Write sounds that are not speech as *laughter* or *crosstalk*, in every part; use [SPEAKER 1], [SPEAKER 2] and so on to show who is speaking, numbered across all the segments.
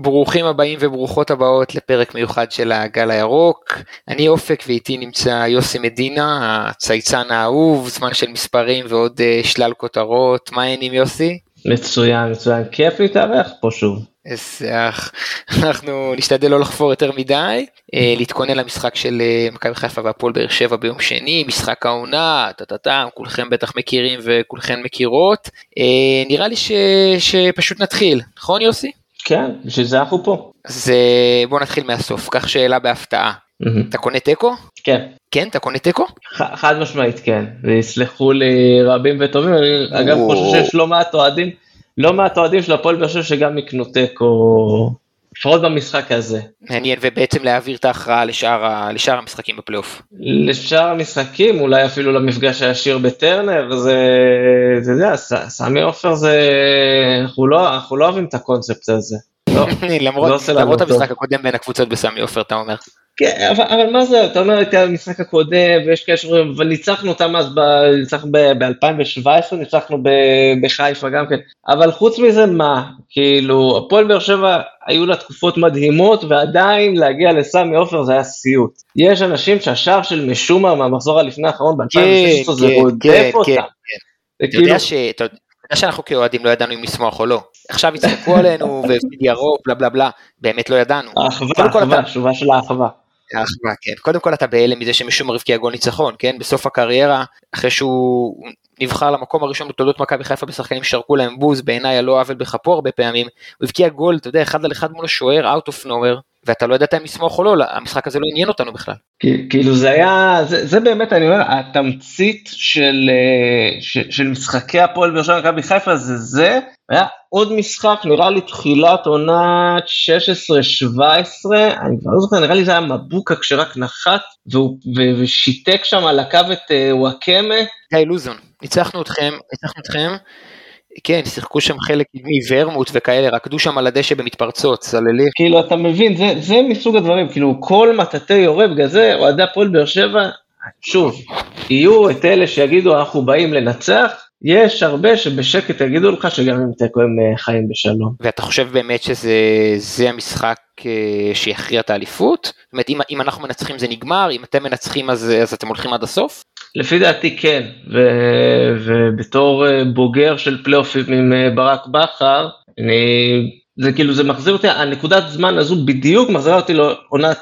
[SPEAKER 1] ברוכים הבאים וברוכות הבאות לפרק מיוחד של הגל הירוק. אני אופק ואיתי נמצא יוסי מדינה, הצייצן האהוב, זמן של מספרים ועוד uh, שלל כותרות. מה העניינים יוסי?
[SPEAKER 2] מצוין, מצוין, כיף להתארח פה שוב.
[SPEAKER 1] אח, אנחנו נשתדל לא לחפור יותר מדי, אה, להתכונן למשחק של אה, מכבי חיפה והפועל באר שבע ביום שני, משחק העונה, טה-טה-טה, כולכם בטח מכירים וכולכם מכירות. אה, נראה לי ש... שפשוט נתחיל, נכון יוסי?
[SPEAKER 2] כן, בשביל זה אנחנו פה.
[SPEAKER 1] אז בוא נתחיל מהסוף, קח שאלה בהפתעה. אתה קונה תיקו?
[SPEAKER 2] כן.
[SPEAKER 1] כן, אתה קונה תיקו?
[SPEAKER 2] חד משמעית כן, ויסלחו לי רבים וטובים, אני אגב חושב שיש לא מעט אוהדים. לא מעט אוהדים של הפועל באר שבע שגם יקנו תיקו, לפחות במשחק הזה.
[SPEAKER 1] מעניין, ובעצם להעביר את ההכרעה לשאר, לשאר המשחקים בפלייאוף.
[SPEAKER 2] לשאר המשחקים, אולי אפילו למפגש הישיר בטרנר, זה, אתה יודע, סמי עופר זה, אנחנו לא, אנחנו לא אוהבים את הקונספט הזה. לא, *laughs*
[SPEAKER 1] למרות, לא המשחק הקודם בין הקבוצות בסמי עופר, אתה אומר.
[SPEAKER 2] כן, אבל, אבל מה זה, אתה אומר, הייתה המשחק הקודם, ויש כאלה שאומרים, אבל ניצחנו אותם אז, ניצחנו ב-2017, ניצחנו בחיפה גם כן, אבל חוץ מזה מה, כאילו, הפועל באר שבע היו לה תקופות מדהימות, ועדיין להגיע לסמי עופר זה היה סיוט. יש אנשים שהשער של משומר מהמחזור הלפני האחרון ב-2016 כן, זה כן, רודף כן, אותם.
[SPEAKER 1] אתה יודע שאנחנו כאוהדים לא ידענו אם לשמוח או לא. עכשיו יצחקו עלינו *laughs* והפסיד ירוק בלה בלה בלה, באמת לא ידענו.
[SPEAKER 2] האחווה, האחווה, תשובה של האחווה.
[SPEAKER 1] אחווה, כן. קודם כל אתה בהלם מזה שמשום הבקיע גול ניצחון, כן? בסוף הקריירה, אחרי שהוא נבחר למקום הראשון בתולדות מכבי חיפה בשחקנים שרקו להם בוז, בעיניי הלא עוול בכפו הרבה פעמים, הוא הבקיע גול, אתה יודע, אחד על אחד מול השוער, out of nowhere, ואתה לא ידעת אם לסמוך או לא, המשחק הזה לא עניין אותנו בכלל.
[SPEAKER 2] כאילו זה היה, זה, זה באמת, אני אומר, התמצית של, אה, של, של משחקי הפועל שבע מכבי חיפה זה זה, היה עוד משחק, נראה לי תחילת עונה 16-17, אני כבר לא זוכר, נראה לי זה היה מבוקה כשרק נחת, והוא, ושיתק שם על הקו את אה, וואקמה.
[SPEAKER 1] גיא לוזון, ניצחנו אתכם, ניצחנו אתכם. כן, שיחקו שם חלק מוורמוט וכאלה, רקדו שם על הדשא במתפרצות, צללי.
[SPEAKER 2] כאילו, אתה מבין, זה, זה מסוג הדברים, כאילו, כל מטאטא יורה, בגלל זה אוהדי הפועל באר שבע, שוב, יהיו את אלה שיגידו, אנחנו באים לנצח, יש הרבה שבשקט יגידו לך שגם אם תיקו הם אה, חיים בשלום.
[SPEAKER 1] ואתה חושב באמת שזה המשחק אה, שיכריע את האליפות? זאת אומרת, אם, אם אנחנו מנצחים זה נגמר, אם אתם מנצחים אז, אז אתם הולכים עד הסוף?
[SPEAKER 2] לפי דעתי כן, ו, ובתור אה, בוגר של פלייאופים עם אה, ברק בכר, אני, זה כאילו זה מחזיר אותי, הנקודת זמן הזו בדיוק מחזירה אותי לעונת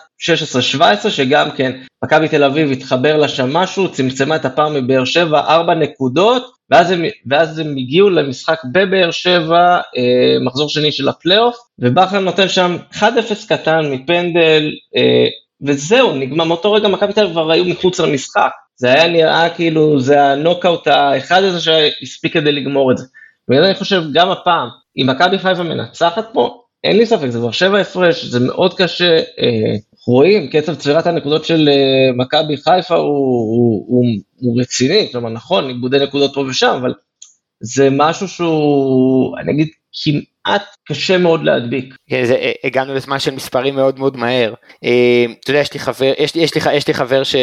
[SPEAKER 2] 16-17, שגם כן, מכבי תל אביב התחבר לה שם משהו, צמצמה את הפער מבאר שבע, ארבע נקודות, ואז הם, ואז הם הגיעו למשחק בבאר שבע, אה, מחזור שני של הפלייאוף, ובכר נותן שם 1-0 קטן מפנדל, אה, וזהו, נגמר, מאותו רגע מכבי תל אביב כבר היו מחוץ למשחק. זה היה נראה כאילו זה הנוקאוט האחד הזה שהספיק כדי לגמור את זה. ואני חושב גם הפעם, אם מכבי חיפה מנצחת פה, אין לי ספק, זה כבר שבע הפרש, זה מאוד קשה, אה, רואים, קצב צבירת הנקודות של אה, מכבי חיפה הוא, הוא, הוא, הוא רציני, כלומר נכון, איבודי נקודות פה ושם, אבל זה משהו שהוא, אני אגיד, כמעט קשה מאוד להדביק.
[SPEAKER 1] כן, זה, אה, הגענו לזמן של מספרים מאוד מאוד מהר. אה, אתה יודע, יש לי חבר, יש, יש, לי, יש לי חבר ש...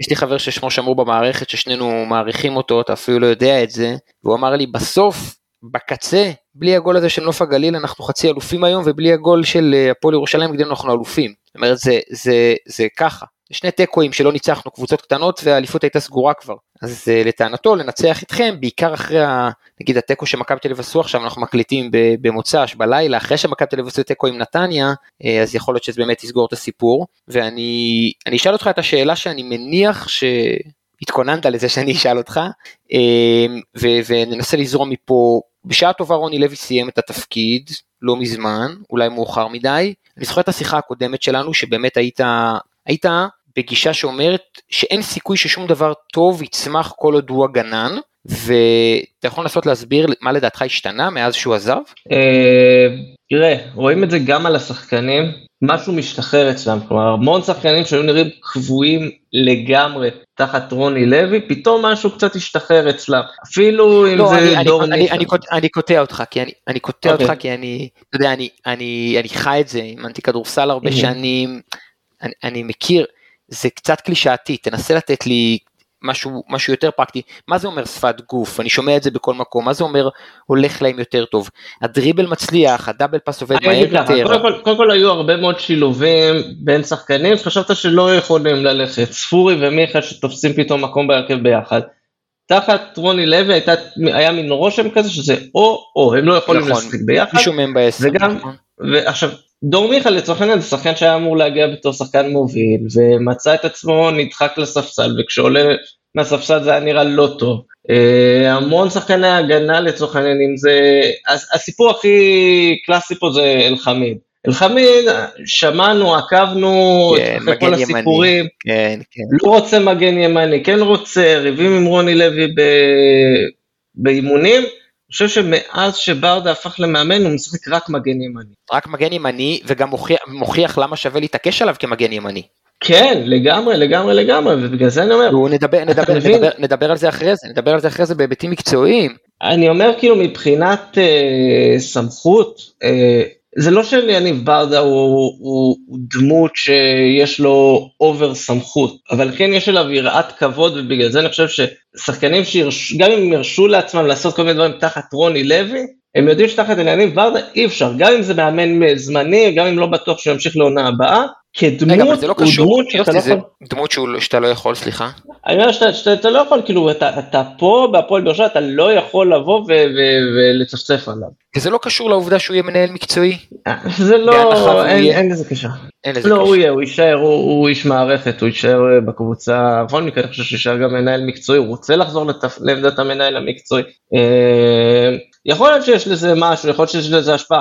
[SPEAKER 1] יש לי חבר ששמו שמור במערכת ששנינו מעריכים אותו, אתה אפילו לא יודע את זה, והוא אמר לי בסוף, בקצה, בלי הגול הזה של נוף הגליל אנחנו חצי אלופים היום, ובלי הגול של אה, הפועל ירושלים אנחנו אלופים. זאת אומרת זה, זה, זה ככה, שני תיקואים שלא ניצחנו קבוצות קטנות והאליפות הייתה סגורה כבר. אז uh, לטענתו לנצח אתכם בעיקר אחרי ה, נגיד התיקו שמכבי תל אביב עשו עכשיו אנחנו מקליטים במוצ"ש בלילה אחרי שמכבי תל אביב עשו תיקו עם נתניה uh, אז יכול להיות שזה באמת יסגור את הסיפור. ואני אשאל אותך את השאלה שאני מניח שהתכוננת לזה שאני אשאל אותך uh, ו- וננסה לזרום מפה. בשעה טובה רוני לוי סיים את התפקיד לא מזמן אולי מאוחר מדי. אני זוכר את השיחה הקודמת שלנו שבאמת היית היית בגישה שאומרת שאין סיכוי ששום דבר טוב יצמח כל עוד הוא הגנן, ואתה יכול לנסות להסביר מה לדעתך השתנה מאז שהוא עזב?
[SPEAKER 2] אה, תראה, רואים את זה גם על השחקנים, משהו משתחרר אצלם, כלומר המון שחקנים שהיו נראים קבועים לגמרי תחת רוני לוי, פתאום משהו קצת השתחרר אצלם, אפילו אם לא, זה
[SPEAKER 1] אני,
[SPEAKER 2] דור
[SPEAKER 1] אני, אני, קוטע אותך, כי אני, אני קוטע okay. אותך אוקיי. כי אני, אתה יודע, אני, אני, אני חי את זה, אימנתי כדורסל הרבה שנים, אני, אני מכיר, זה קצת קלישאתי, תנסה לתת לי משהו, משהו יותר פרקטי. מה זה אומר שפת גוף? אני שומע את זה בכל מקום, מה זה אומר הולך להם יותר טוב? הדריבל מצליח, הדאבל פס עובד מהר יותר.
[SPEAKER 2] קודם כל, קודם כל היו הרבה מאוד שילובים בין שחקנים, חשבת שלא יכולים ללכת. ספורי ומיכה שתופסים פתאום מקום בהרכב ביחד. תחת רוני לוי הייתה, היה מין רושם כזה שזה או או, הם לא יכולים נכון, לשחק ביחד.
[SPEAKER 1] מישהו מהם בעשר.
[SPEAKER 2] וגם, נכון. ועכשיו, דור מיכה לצורך העניין זה שחקן שהיה אמור להגיע בתור שחקן מוביל, ומצא את עצמו נדחק לספסל, וכשעולה מהספסל זה היה נראה לא טוב. Uh, המון שחקני הגנה לצורך העניין, אם זה, הסיפור הכי קלאסי פה זה אלחמיד. אלחמיד, שמענו, עקבנו, כן, אחרי כל הסיפורים, כן, כן. לא רוצה מגן ימני, כן רוצה, ריבים עם רוני לוי ב... באימונים, אני חושב שמאז שברדה הפך למאמן הוא משחק רק מגן ימני.
[SPEAKER 1] רק מגן ימני וגם מוכיח, מוכיח למה שווה להתעקש עליו כמגן ימני.
[SPEAKER 2] כן, לגמרי, לגמרי, לגמרי, ובגלל זה אני אומר.
[SPEAKER 1] נדבר, נדבר, נדבר, נדבר על זה אחרי זה, נדבר על זה אחרי זה בהיבטים מקצועיים.
[SPEAKER 2] אני אומר כאילו מבחינת אה, סמכות, אה, זה לא שיניב ברדה הוא, הוא, הוא דמות שיש לו אובר סמכות, אבל כן יש אליו יראת כבוד ובגלל זה אני חושב ששחקנים שגם אם ירשו לעצמם לעשות כל מיני דברים תחת רוני לוי, הם יודעים שתחת עניינים ורדה אי אפשר, גם אם זה מאמן זמני, גם אם לא בטוח שהוא ימשיך לעונה הבאה, כדמות,
[SPEAKER 1] רגע, אבל זה לא קשור, שאתה לא יכול... דמות שאתה לא יכול, סליחה?
[SPEAKER 2] אני אומר שאתה, לא יכול, כאילו, אתה, פה בהפועל באר שבע, אתה לא יכול לבוא ולצפצף עליו.
[SPEAKER 1] וזה לא קשור לעובדה שהוא יהיה מנהל מקצועי?
[SPEAKER 2] זה לא, אין, לזה קשר. לא. הוא יהיה, הוא יישאר, הוא, איש מערכת, הוא יישאר אה, בקבוצה, בכל מקרה אני חושב שהוא יישאר גם מנהל מקצועי, הוא רוצה לחזור. לעמדת המנהל המקצועי. אה, יכול להיות שיש לזה משהו, יכול להיות שיש לזה השפעה.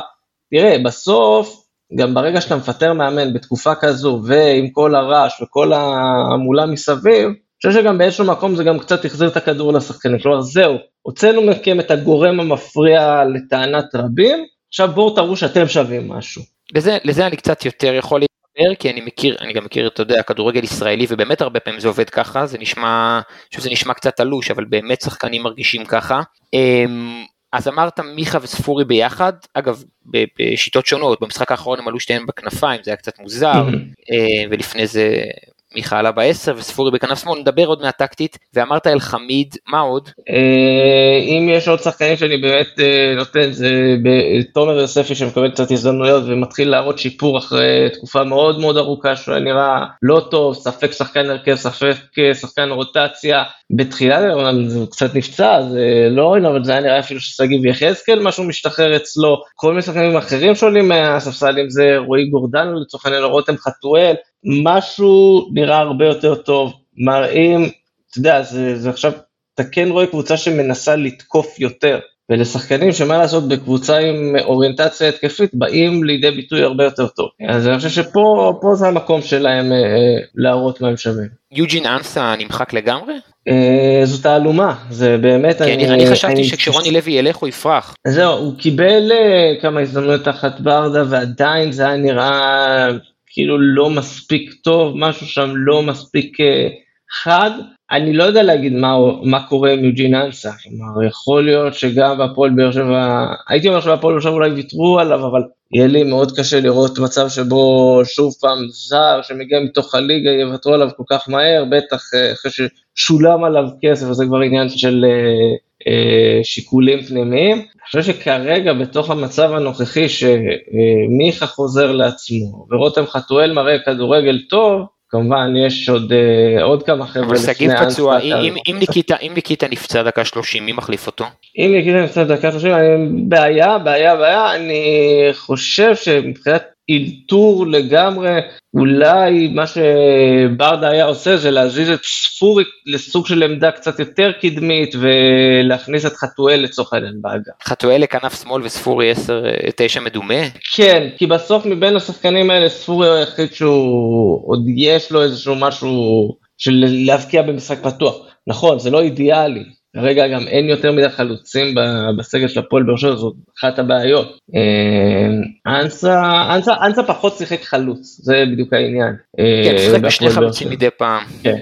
[SPEAKER 2] תראה, בסוף, גם ברגע שאתה מפטר מאמן בתקופה כזו, ועם כל הרעש וכל ההמולה מסביב, אני חושב שגם באיזשהו מקום זה גם קצת החזיר את הכדור לשחקנים. כלומר, זהו, הוצאנו מכם את הגורם המפריע לטענת רבים, עכשיו בואו תראו שאתם שווים משהו.
[SPEAKER 1] לזה, לזה אני קצת יותר יכול להתחבר, כי אני מכיר, אני גם מכיר, אתה יודע, כדורגל ישראלי, ובאמת הרבה פעמים זה עובד ככה, זה נשמע, אני חושב שזה נשמע קצת תלוש, אבל באמת שחקנים מרגישים ככה. אז אמרת מיכה וספורי ביחד, אגב בשיטות שונות, במשחק האחרון הם עלו שתיהם בכנפיים, זה היה קצת מוזר, אה, ולפני זה מיכה עלה בעשר וספורי בכנף שמאל, נדבר עוד מהטקטית, ואמרת אל חמיד, מה עוד?
[SPEAKER 2] אה, אם יש עוד שחקנים שאני באמת אה, נותן, זה תומר יוספי שמקבל קצת הזדמנויות ומתחיל להראות שיפור אחרי תקופה מאוד מאוד ארוכה שהוא נראה לא טוב, ספק שחקן הרכב, ספק שחקן רוטציה, בתחילה הוא קצת נפצע, זה לא ראינו, אבל זה היה נראה אפילו ששגיב יחזקאל משהו משתחרר אצלו, כל מיני שחקנים אחרים שעולים מהספסל, אם זה רועי גורדן לצורך העניין, רותם חתואל, משהו נראה הרבה יותר טוב, מראים, אתה יודע, זה, זה עכשיו, אתה כן רואה קבוצה שמנסה לתקוף יותר, ולשחקנים שמה לעשות בקבוצה עם אוריינטציה התקפית באים לידי ביטוי הרבה יותר טוב. אז אני חושב שפה זה המקום שלהם אה, אה, להראות מה הם שווים.
[SPEAKER 1] יוג'ין אנסה נמחק לגמרי?
[SPEAKER 2] אה, זו תעלומה, זה באמת...
[SPEAKER 1] כן, אני, אני חשבתי אני... שכשרוני לוי ילך הוא יפרח.
[SPEAKER 2] זהו, הוא קיבל uh, כמה הזדמנויות תחת ברדה ועדיין זה היה נראה כאילו לא מספיק טוב, משהו שם לא מספיק uh, חד. אני לא יודע להגיד מה, מה קורה עם יוג'ין אנסה, כלומר יכול להיות שגם בהפועל באר שבע, הייתי אומר שבהפועל באר שבע אולי ויתרו עליו, אבל יהיה לי מאוד קשה לראות מצב שבו שוב פעם זר שמגיע מתוך הליגה יוותרו עליו כל כך מהר, בטח אה, אחרי ששולם עליו כסף, וזה כבר עניין של אה, אה, שיקולים פנימיים. אני חושב שכרגע בתוך המצב הנוכחי שמיכה חוזר לעצמו ורותם חתואל מראה כדורגל טוב, כמובן יש עוד, uh, עוד כמה חבר'ה
[SPEAKER 1] לפני אבל שגיב פצוע, אם, אם, ניקיטה, אם ניקיטה נפצע דקה 30, מי מחליף אותו?
[SPEAKER 2] אם ניקיטה נפצע דקה 30, בעיה, בעיה, בעיה, אני חושב שמבחינת אלתור לגמרי, אולי מה שברדה היה עושה זה להזיז את ספורי לסוג של עמדה קצת יותר קדמית ולהכניס את חתואל לצורך העניין באגה.
[SPEAKER 1] חתואל לכנף שמאל וספורי 10-9 מדומה?
[SPEAKER 2] כן, כי בסוף מבין השחקנים האלה ספורי היחיד שהוא עוד יש לו איזשהו משהו של להבקיע במשחק פתוח. נכון, זה לא אידיאלי, כרגע גם אין יותר מדי חלוצים בסגל של הפועל באר שבע, זאת אחת הבעיות. אה, אנסה, אנסה, אנסה פחות שיחק חלוץ, זה בדיוק העניין.
[SPEAKER 1] כן, שיחק בשני חלוצים מדי פעם.
[SPEAKER 2] כן.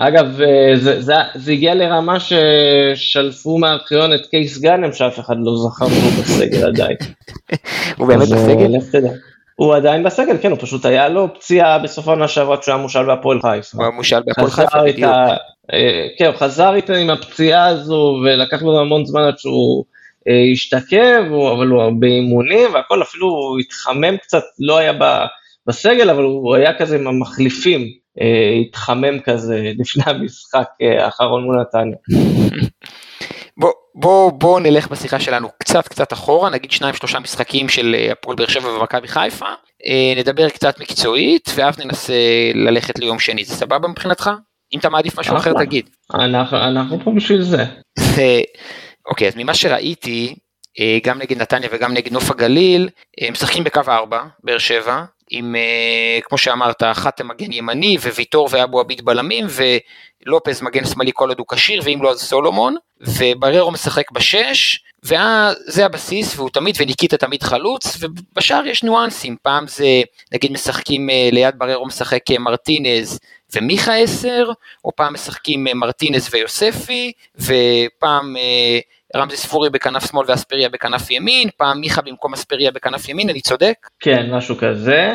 [SPEAKER 2] אגב, אה, זה, זה, זה הגיע לרמה ששלפו מהארכיון את קייס גאנם שאף אחד לא זכר בו בסגל עדיין. *laughs*
[SPEAKER 1] הוא באמת בסגל?
[SPEAKER 2] אה, הוא עדיין בסגל, כן, הוא פשוט היה לו פציעה בסוף העונה שעברה כשהוא היה מושל בהפועל חיפה.
[SPEAKER 1] הוא היה מושל בהפועל חיפה, בדיוק.
[SPEAKER 2] כן, הוא חזר איתו עם הפציעה הזו, ולקח לו המון זמן עד שהוא השתקם, אבל הוא הרבה אימונים והכל, אפילו הוא התחמם קצת, לא היה בסגל, אבל הוא היה כזה עם המחליפים, התחמם כזה *laughs* לפני המשחק האחרון מול נתניה.
[SPEAKER 1] בוא, בוא, בוא נלך בשיחה שלנו קצת קצת אחורה, נגיד שניים שלושה משחקים של אה, הפועל באר שבע ומכבי חיפה, אה, נדבר קצת מקצועית ואז ננסה ללכת ליום שני, זה סבבה מבחינתך? אם אתה מעדיף משהו אחר תגיד.
[SPEAKER 2] אנחנו, פה בשביל זה.
[SPEAKER 1] אוקיי, אז ממה שראיתי, אה, גם נגד נתניה וגם נגד נוף הגליל, משחקים בקו 4, באר שבע, עם, כמו שאמרת, חתם מגן ימני וויטור ואבו עביד בלמים, ולופז מגן שמאלי כל עוד הוא כשיר, ואם לא אז סולומון. ובררו משחק בשש, וזה הבסיס, והוא תמיד, וניקיטה תמיד חלוץ, ובשאר יש ניואנסים, פעם זה, נגיד משחקים אה, ליד בררו משחק אה, מרטינז ומיכה עשר, או פעם משחקים אה, מרטינז ויוספי, ופעם רמזי ספורי בכנף שמאל ואספריה בכנף ימין, פעם מיכה במקום אספריה בכנף ימין, אני צודק?
[SPEAKER 2] כן, משהו כזה.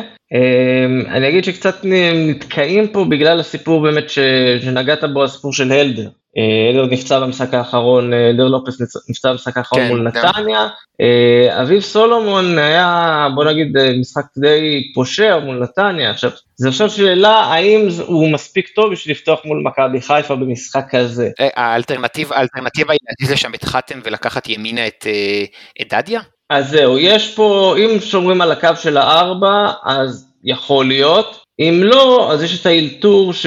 [SPEAKER 2] אני אגיד שקצת נתקעים פה בגלל הסיפור באמת שנגעת בו, הסיפור של הלדר. אלדר אה, נפצע במשחק האחרון, אלדר אה, לופס נפצע במשחק האחרון כן, מול נתניה. אה, אביב סולומון היה, בוא נגיד, משחק די פושע מול נתניה. עכשיו, זה עכשיו שאלה האם הוא מספיק טוב בשביל לפתוח מול מכבי חיפה במשחק כזה.
[SPEAKER 1] האלטרנטיבה היא להזיז לשם את חתם ולקחת ימינה את, את דדיה?
[SPEAKER 2] אז זהו, יש פה, אם שומרים על הקו של הארבע, אז יכול להיות. אם לא, אז יש את האלתור ש...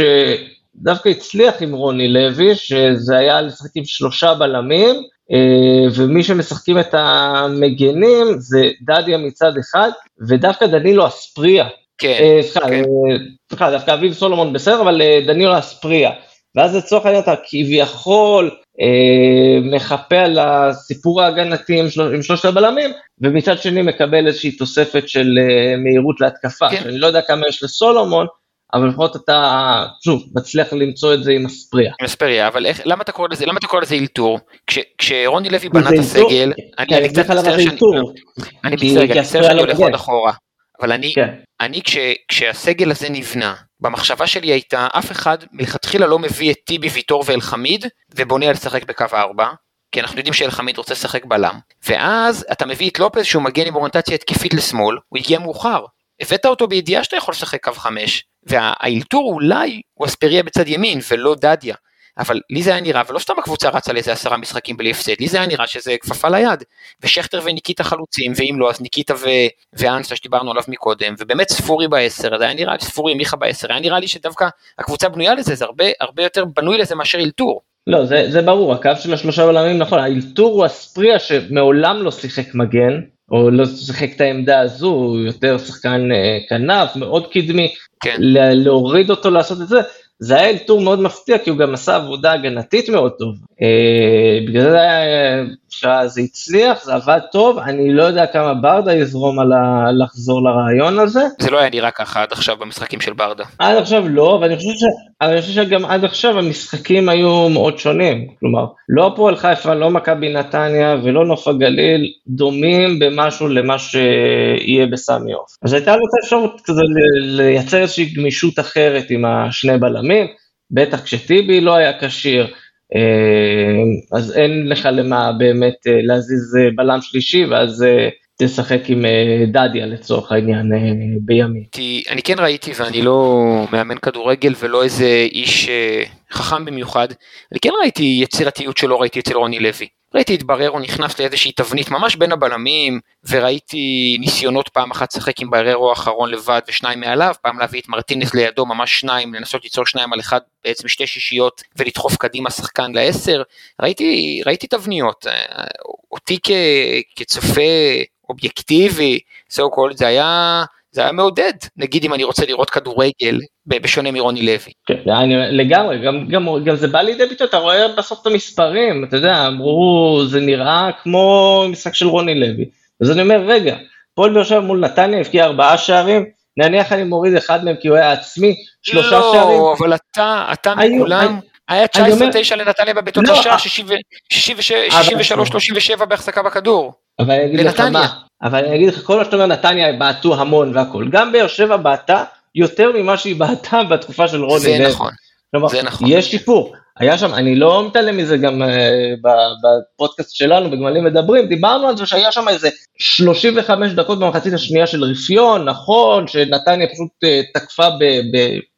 [SPEAKER 2] דווקא הצליח עם רוני לוי, שזה היה לשחק עם שלושה בלמים, אה, ומי שמשחקים את המגנים זה דדיה מצד אחד, ודווקא דנילו אספריה.
[SPEAKER 1] כן. אה,
[SPEAKER 2] סליחה, כן. אה, סליחה, דווקא אביב סולומון בסדר, אבל דנילו אספריה. ואז לצורך העניין אתה כביכול אה, מחפה על הסיפור ההגנתי עם, של, עם שלושת הבלמים, ומצד שני מקבל איזושהי תוספת של אה, מהירות להתקפה, כן. שאני לא יודע כמה יש לסולומון, אבל לפחות אתה, שוב, מצליח למצוא את זה עם אספריה.
[SPEAKER 1] עם אספריה, אבל איך, למה אתה קורא לזה, למה אתה קורא לזה אילתור? כש, כשרוני לוי בנה את הסגל, אני, אני קצת מצטער שאני, אני מצטער, אני מצטער שאני הולך עוד אחורה, אבל אני, כן. אני כש, כשהסגל הזה נבנה, במחשבה שלי הייתה, אף אחד מלכתחילה לא מביא את טיבי, ויטור ואלחמיד, ובונה על לשחק בקו 4, כי אנחנו יודעים שאלחמיד רוצה לשחק בלם, ואז אתה מביא את לופז שהוא מגן עם אוריינטציה התקפית לשמאל, הוא הגיע מאוחר, הבאת אותו בידיעה שאתה יכול לשחק קו 5, והאילתור אולי הוא אספריה בצד ימין ולא דדיה. אבל לי זה היה נראה, ולא סתם הקבוצה רצה לאיזה עשרה משחקים בלי הפסד, לי זה היה נראה שזה כפפה ליד. ושכטר וניקיטה חלוצים, ואם לא אז ניקיטה ו... ואנסה שדיברנו עליו מקודם, ובאמת ספורי בעשר, זה היה נראה לי, ספורי מיכה בעשר, היה נראה לי שדווקא הקבוצה בנויה לזה, זה הרבה, הרבה יותר בנוי לזה מאשר אילתור.
[SPEAKER 2] לא, זה, זה ברור, הקו של השלושה בלמים נכון, האילתור הוא אספריה שמעולם לא שיחק מגן, או לא שיחק את העמדה הזו, הוא יותר שחקן אה, כנף, מאוד קדמי, כן. להוריד אותו לעשות את זה, זה היה אלתור מאוד מפתיע, כי הוא גם עשה עבודה הגנתית מאוד טוב. אה, בגלל זה היה, שזה הצליח, זה עבד טוב, אני לא יודע כמה ברדה יזרום על ה... לחזור לרעיון הזה.
[SPEAKER 1] זה לא היה נראה ככה עד עכשיו במשחקים של ברדה.
[SPEAKER 2] עד עכשיו לא, אבל אני חושב, ש... אני חושב שגם עד עכשיו המשחקים היו מאוד שונים. כלומר, לא הפועל חיפה, לא מכבי נתניה ולא נוף הגליל דומים במשהו למה שיהיה בסמי עוף. אז הייתה לו את האפשרות כזה לייצר איזושהי גמישות אחרת עם השני בלמים, בטח כשטיבי לא היה כשיר. אה, אז אין לך למה באמת אה, להזיז אה, בלם שלישי ואז תשחק עם דדיה לצורך העניין בימין.
[SPEAKER 1] כי אני כן ראיתי ואני לא מאמן כדורגל ולא איזה איש חכם במיוחד, אני כן ראיתי יצירתיות שלא ראיתי אצל רוני לוי. ראיתי את בררו נכנס לאיזושהי תבנית ממש בין הבלמים, וראיתי ניסיונות פעם אחת לשחק עם בררו האחרון לבד ושניים מעליו, פעם להביא את מרטינס לידו ממש שניים, לנסות ליצור שניים על אחד, בעצם שתי שישיות, ולדחוף קדימה שחקן לעשר. ראיתי, ראיתי תבניות. אותי כ, כצופה אובייקטיבי, so called, זה היה... זה היה מעודד, נגיד אם אני רוצה לראות כדורגל, בשונה מרוני לוי.
[SPEAKER 2] כן, לגמרי, גם, גם, גם זה בא לידי ביטוי, אתה רואה בסוף את המספרים, אתה יודע, אמרו, זה נראה כמו משחק של רוני לוי. אז אני אומר, רגע, פועל באר שבע מול נתניה הבקיע ארבעה שערים, נניח אני מוריד אחד מהם כי הוא היה עצמי, שלושה לא, שערים.
[SPEAKER 1] לא, אבל אתה, אתה מכולם, היה 19-9 לנתניה בבעיטות לא, השער, 63-37 בהחזקה בכדור.
[SPEAKER 2] אבל אני אגיד לך מה, אבל אני אגיד לך, כל מה שאתה אומר, נתניה בעטו המון והכל. גם באר שבע בעטה יותר ממה שהיא בעטה *laughs* בתקופה של רוני
[SPEAKER 1] זה נכון,
[SPEAKER 2] כלומר, זה נכון. יש שיפור. היה שם, אני לא מתעלם מזה גם uh, בפודקאסט שלנו, בגמלים מדברים, דיברנו על זה שהיה שם איזה 35 דקות במחצית השנייה של רפיון, נכון, שנתניה פשוט uh, תקפה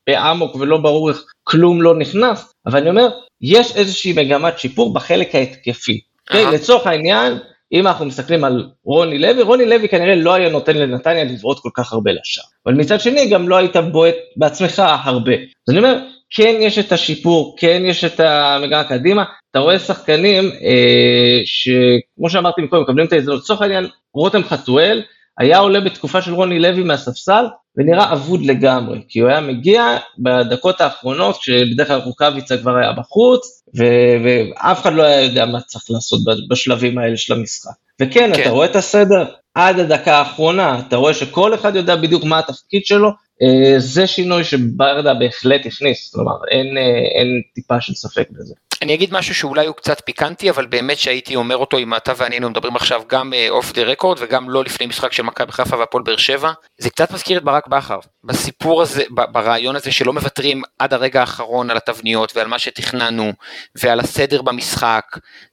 [SPEAKER 2] באמוק ולא ברור איך כלום לא נכנס, אבל אני אומר, יש איזושהי מגמת שיפור בחלק ההתקפי. Okay, אוקיי? לצורך העניין, אם אנחנו מסתכלים על רוני לוי, רוני לוי כנראה לא היה נותן לנתניה לבעוט כל כך הרבה לשער. אבל מצד שני גם לא היית בועט בעצמך הרבה. אז אני אומר, כן יש את השיפור, כן יש את המגמה קדימה, אתה רואה שחקנים אה, שכמו שאמרתי מקודם, מקבלים את ההזדמנות, לצורך העניין, רותם חתואל היה עולה בתקופה של רוני לוי מהספסל ונראה אבוד לגמרי, כי הוא היה מגיע בדקות האחרונות, כשבדרך כלל רוקאביצה כבר היה בחוץ, ואף אחד לא היה יודע מה צריך לעשות בשלבים האלה של המשחק. וכן, כן. אתה רואה את הסדר עד הדקה האחרונה, אתה רואה שכל אחד יודע בדיוק מה התפקיד שלו, אה, זה שינוי שברדה בהחלט הכניס, כלומר אין, אה, אין טיפה של ספק בזה.
[SPEAKER 1] אני אגיד משהו שאולי הוא קצת פיקנטי, אבל באמת שהייתי אומר אותו אם אתה ואני היינו מדברים עכשיו גם אוף דה רקורד וגם לא לפני משחק של מכבי חיפה והפועל באר שבע, זה קצת מזכיר את ברק בכר. בסיפור הזה, ברעיון הזה שלא מוותרים עד הרגע האחרון על התבניות ועל מה שתכננו ועל הסדר במשחק,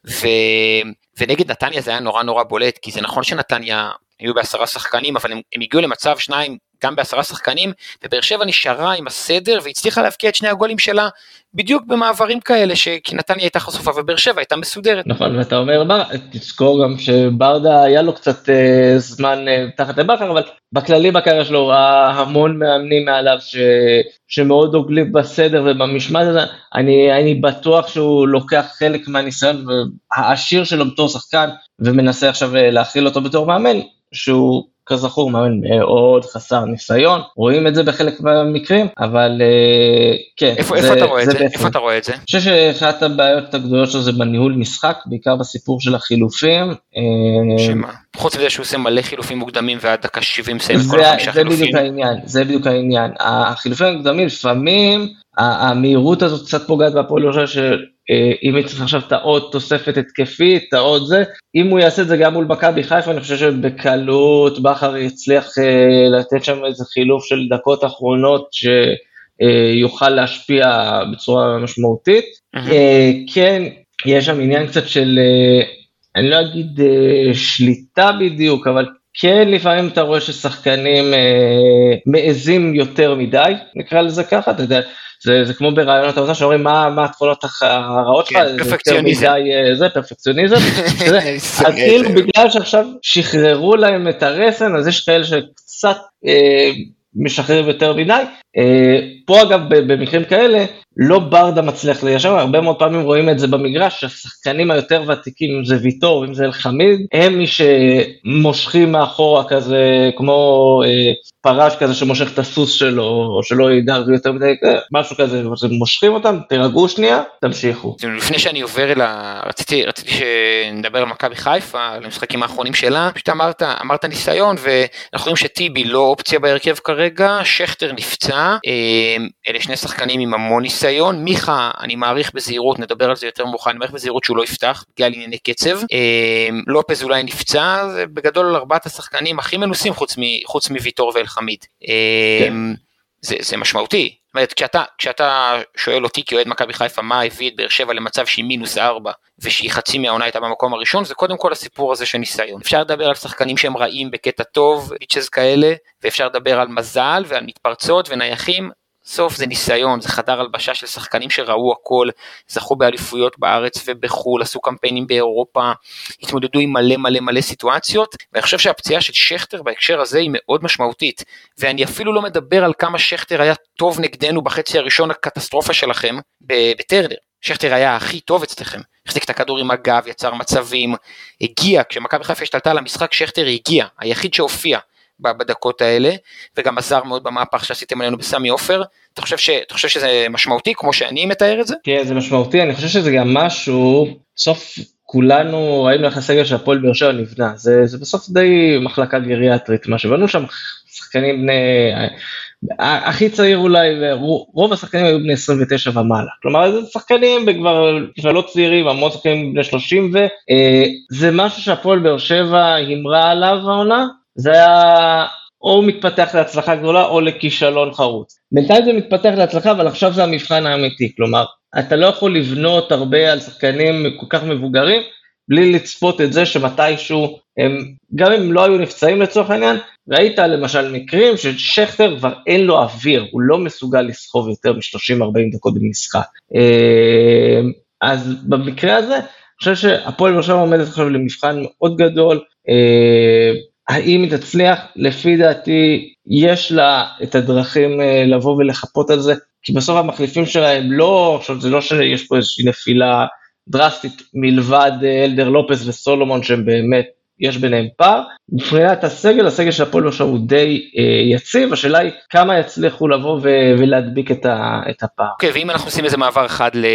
[SPEAKER 1] ו... ונגד נתניה זה היה נורא נורא בולט, כי זה נכון שנתניה היו בעשרה שחקנים, אבל הם, הם הגיעו למצב שניים גם בעשרה שחקנים, ובאר שבע נשארה עם הסדר והצליחה להבקיע את שני הגולים שלה בדיוק במעברים כאלה, כי נתניה הייתה חשופה ובאר שבע הייתה מסודרת.
[SPEAKER 2] נכון, ואתה אומר, בר, תזכור גם שברדה היה לו קצת אה, זמן אה, תחת לבכר, אבל בכללי בקריירה שלו ראה המון מאמנים מעליו ש, שמאוד דוגלים בסדר ובמשמעת הזה, אני, אני בטוח שהוא לוקח חלק מהניסיון העשיר שלו בתור שחקן ומנסה עכשיו אה, להכיל אותו בתור מאמן, שהוא כזכור מאמן מאוד חסר ניסיון, רואים את זה בחלק מהמקרים, אבל אה, כן.
[SPEAKER 1] איפה, זה, איפה, אתה, רואה זה, זה? איפה אתה רואה את זה? אני
[SPEAKER 2] חושב שאחת הבעיות הגדולות שלו זה בניהול משחק, בעיקר בסיפור של החילופים.
[SPEAKER 1] אה, שמה? חוץ מזה שהוא עושה מלא חילופים מוקדמים ועד דקה 70 מסיים את כל החמישה חילופים.
[SPEAKER 2] זה בדיוק העניין, זה בדיוק העניין. החילופים המוקדמים לפעמים המהירות הזאת קצת פוגעת בהפועל ירושלים שאם יצטרך עכשיו את העוד תוספת התקפית, את העוד זה, אם הוא יעשה את זה גם מול מכבי חיפה, אני חושב שבקלות בכר יצליח אה, לתת שם איזה חילוף של דקות אחרונות שיוכל להשפיע בצורה משמעותית. אה, כן, יש שם עניין קצת של, אה, אני לא אגיד שליטה בדיוק, אבל כן, לפעמים אתה רואה ששחקנים אה, מעזים יותר מדי, נקרא לזה ככה, אתה יודע, זה, זה כמו ברעיון אתה יודע שאומרים מה, מה התכונות הרעות שלך,
[SPEAKER 1] כן, פרפקציוניזם.
[SPEAKER 2] אה, זה פרפקציוניזם, *laughs* אז כאילו בגלל שעכשיו שחררו להם את הרסן, אז יש כאלה שקצת אה, משחררים יותר מדי. אה, פה אגב במקרים כאלה לא ברדה מצליח ליישר, הרבה מאוד פעמים רואים את זה במגרש, השחקנים היותר ותיקים, אם זה ויטור, אם זה אלחמיד, הם מי שמושכים מאחורה כזה, כמו אה, פרש כזה שמושך את הסוס שלו, או שלא ידע יותר מדי, אה, משהו כזה, מושכים אותם, תירגעו שנייה, תמשיכו.
[SPEAKER 1] לפני שאני עובר אל ה... רציתי, רציתי שנדבר על מכבי חיפה, על המשחקים האחרונים שלה, פשוט אמרת, אמרת ניסיון, ואנחנו רואים שטיבי לא אופציה בהרכב כרגע, שכטר נפצע, אה, אלה שני שחקנים עם המון ניסיון, מיכה, אני מעריך בזהירות, נדבר על זה יותר מאוחר, אני מעריך בזהירות שהוא לא יפתח, בגלל ענייני קצב, אה, לופז אולי נפצע, זה בגדול ארבעת השחקנים הכי מנוסים חוץ, מ, חוץ מוויטור ואלחמיד. כן. זה, זה משמעותי. זאת אומרת, כשאתה, כשאתה שואל אותי כאוהד מכבי חיפה מה הביא את באר שבע למצב שהיא מינוס ארבע ושהיא חצי מהעונה הייתה במקום הראשון, זה קודם כל הסיפור הזה של ניסיון. אפשר לדבר על שחקנים שהם רעים בקטע טוב, ביצ'ז כאלה, ואפשר לדבר על מזל ועל מתפרצות ונייחים, בסוף זה ניסיון, זה חדר הלבשה של שחקנים שראו הכל, זכו באליפויות בארץ ובחו"ל, עשו קמפיינים באירופה, התמודדו עם מלא מלא מלא סיטואציות, ואני חושב שהפציעה של שכטר בהקשר הזה היא מאוד משמעותית, ואני אפילו לא מדבר על כמה שכטר היה טוב נגדנו בחצי הראשון הקטסטרופה שלכם בטרנר. שכטר היה הכי טוב אצלכם, החזיק את הכדור עם הגב, יצר מצבים, הגיע, כשמכבי חיפה השתלטה על המשחק שכטר הגיע, היחיד שהופיע, בדקות האלה, וגם עזר מאוד במהפך שעשיתם עלינו בסמי עופר. אתה חושב, ש, אתה חושב שזה משמעותי כמו שאני מתאר את זה?
[SPEAKER 2] כן, זה משמעותי, אני חושב שזה גם משהו, בסוף כולנו ראינו איך הסגל של הפועל באר שבע נבנה, זה, זה בסוף די מחלקה גריאטרית, מה שבנו שם שחקנים בני, הכי צעיר אולי, רוב השחקנים היו בני 29 ומעלה, כלומר זה שחקנים כבר, לא צעירים, המון שחקנים בני 30 וזה משהו שהפועל באר שבע הימרה עליו העונה, זה היה או מתפתח להצלחה גדולה או לכישלון חרוץ. בינתיים זה מתפתח להצלחה, אבל עכשיו זה המבחן האמיתי. כלומר, אתה לא יכול לבנות הרבה על שחקנים כל כך מבוגרים, בלי לצפות את זה שמתישהו, הם, גם אם לא היו נפצעים לצורך העניין, ראית למשל מקרים ששכטר כבר אין לו אוויר, הוא לא מסוגל לסחוב יותר מ-30-40 דקות במשחק. אה, אז במקרה הזה, אני חושב שהפועל באר שבע עומדת עכשיו למבחן מאוד גדול, אה, האם היא תצליח? לפי דעתי יש לה את הדרכים אה, לבוא ולחפות על זה, כי בסוף המחליפים שלה הם לא, עכשיו זה לא שיש פה איזושהי נפילה דרסטית מלבד אה, אלדר לופס וסולומון שהם באמת, יש ביניהם פער. מבחינת הסגל, הסגל של הפועל עכשיו הוא די אה, יציב, השאלה היא כמה יצליחו לבוא ו- ולהדביק את, ה- את הפער.
[SPEAKER 1] אוקיי, okay, ואם אנחנו עושים איזה מעבר אחד ל...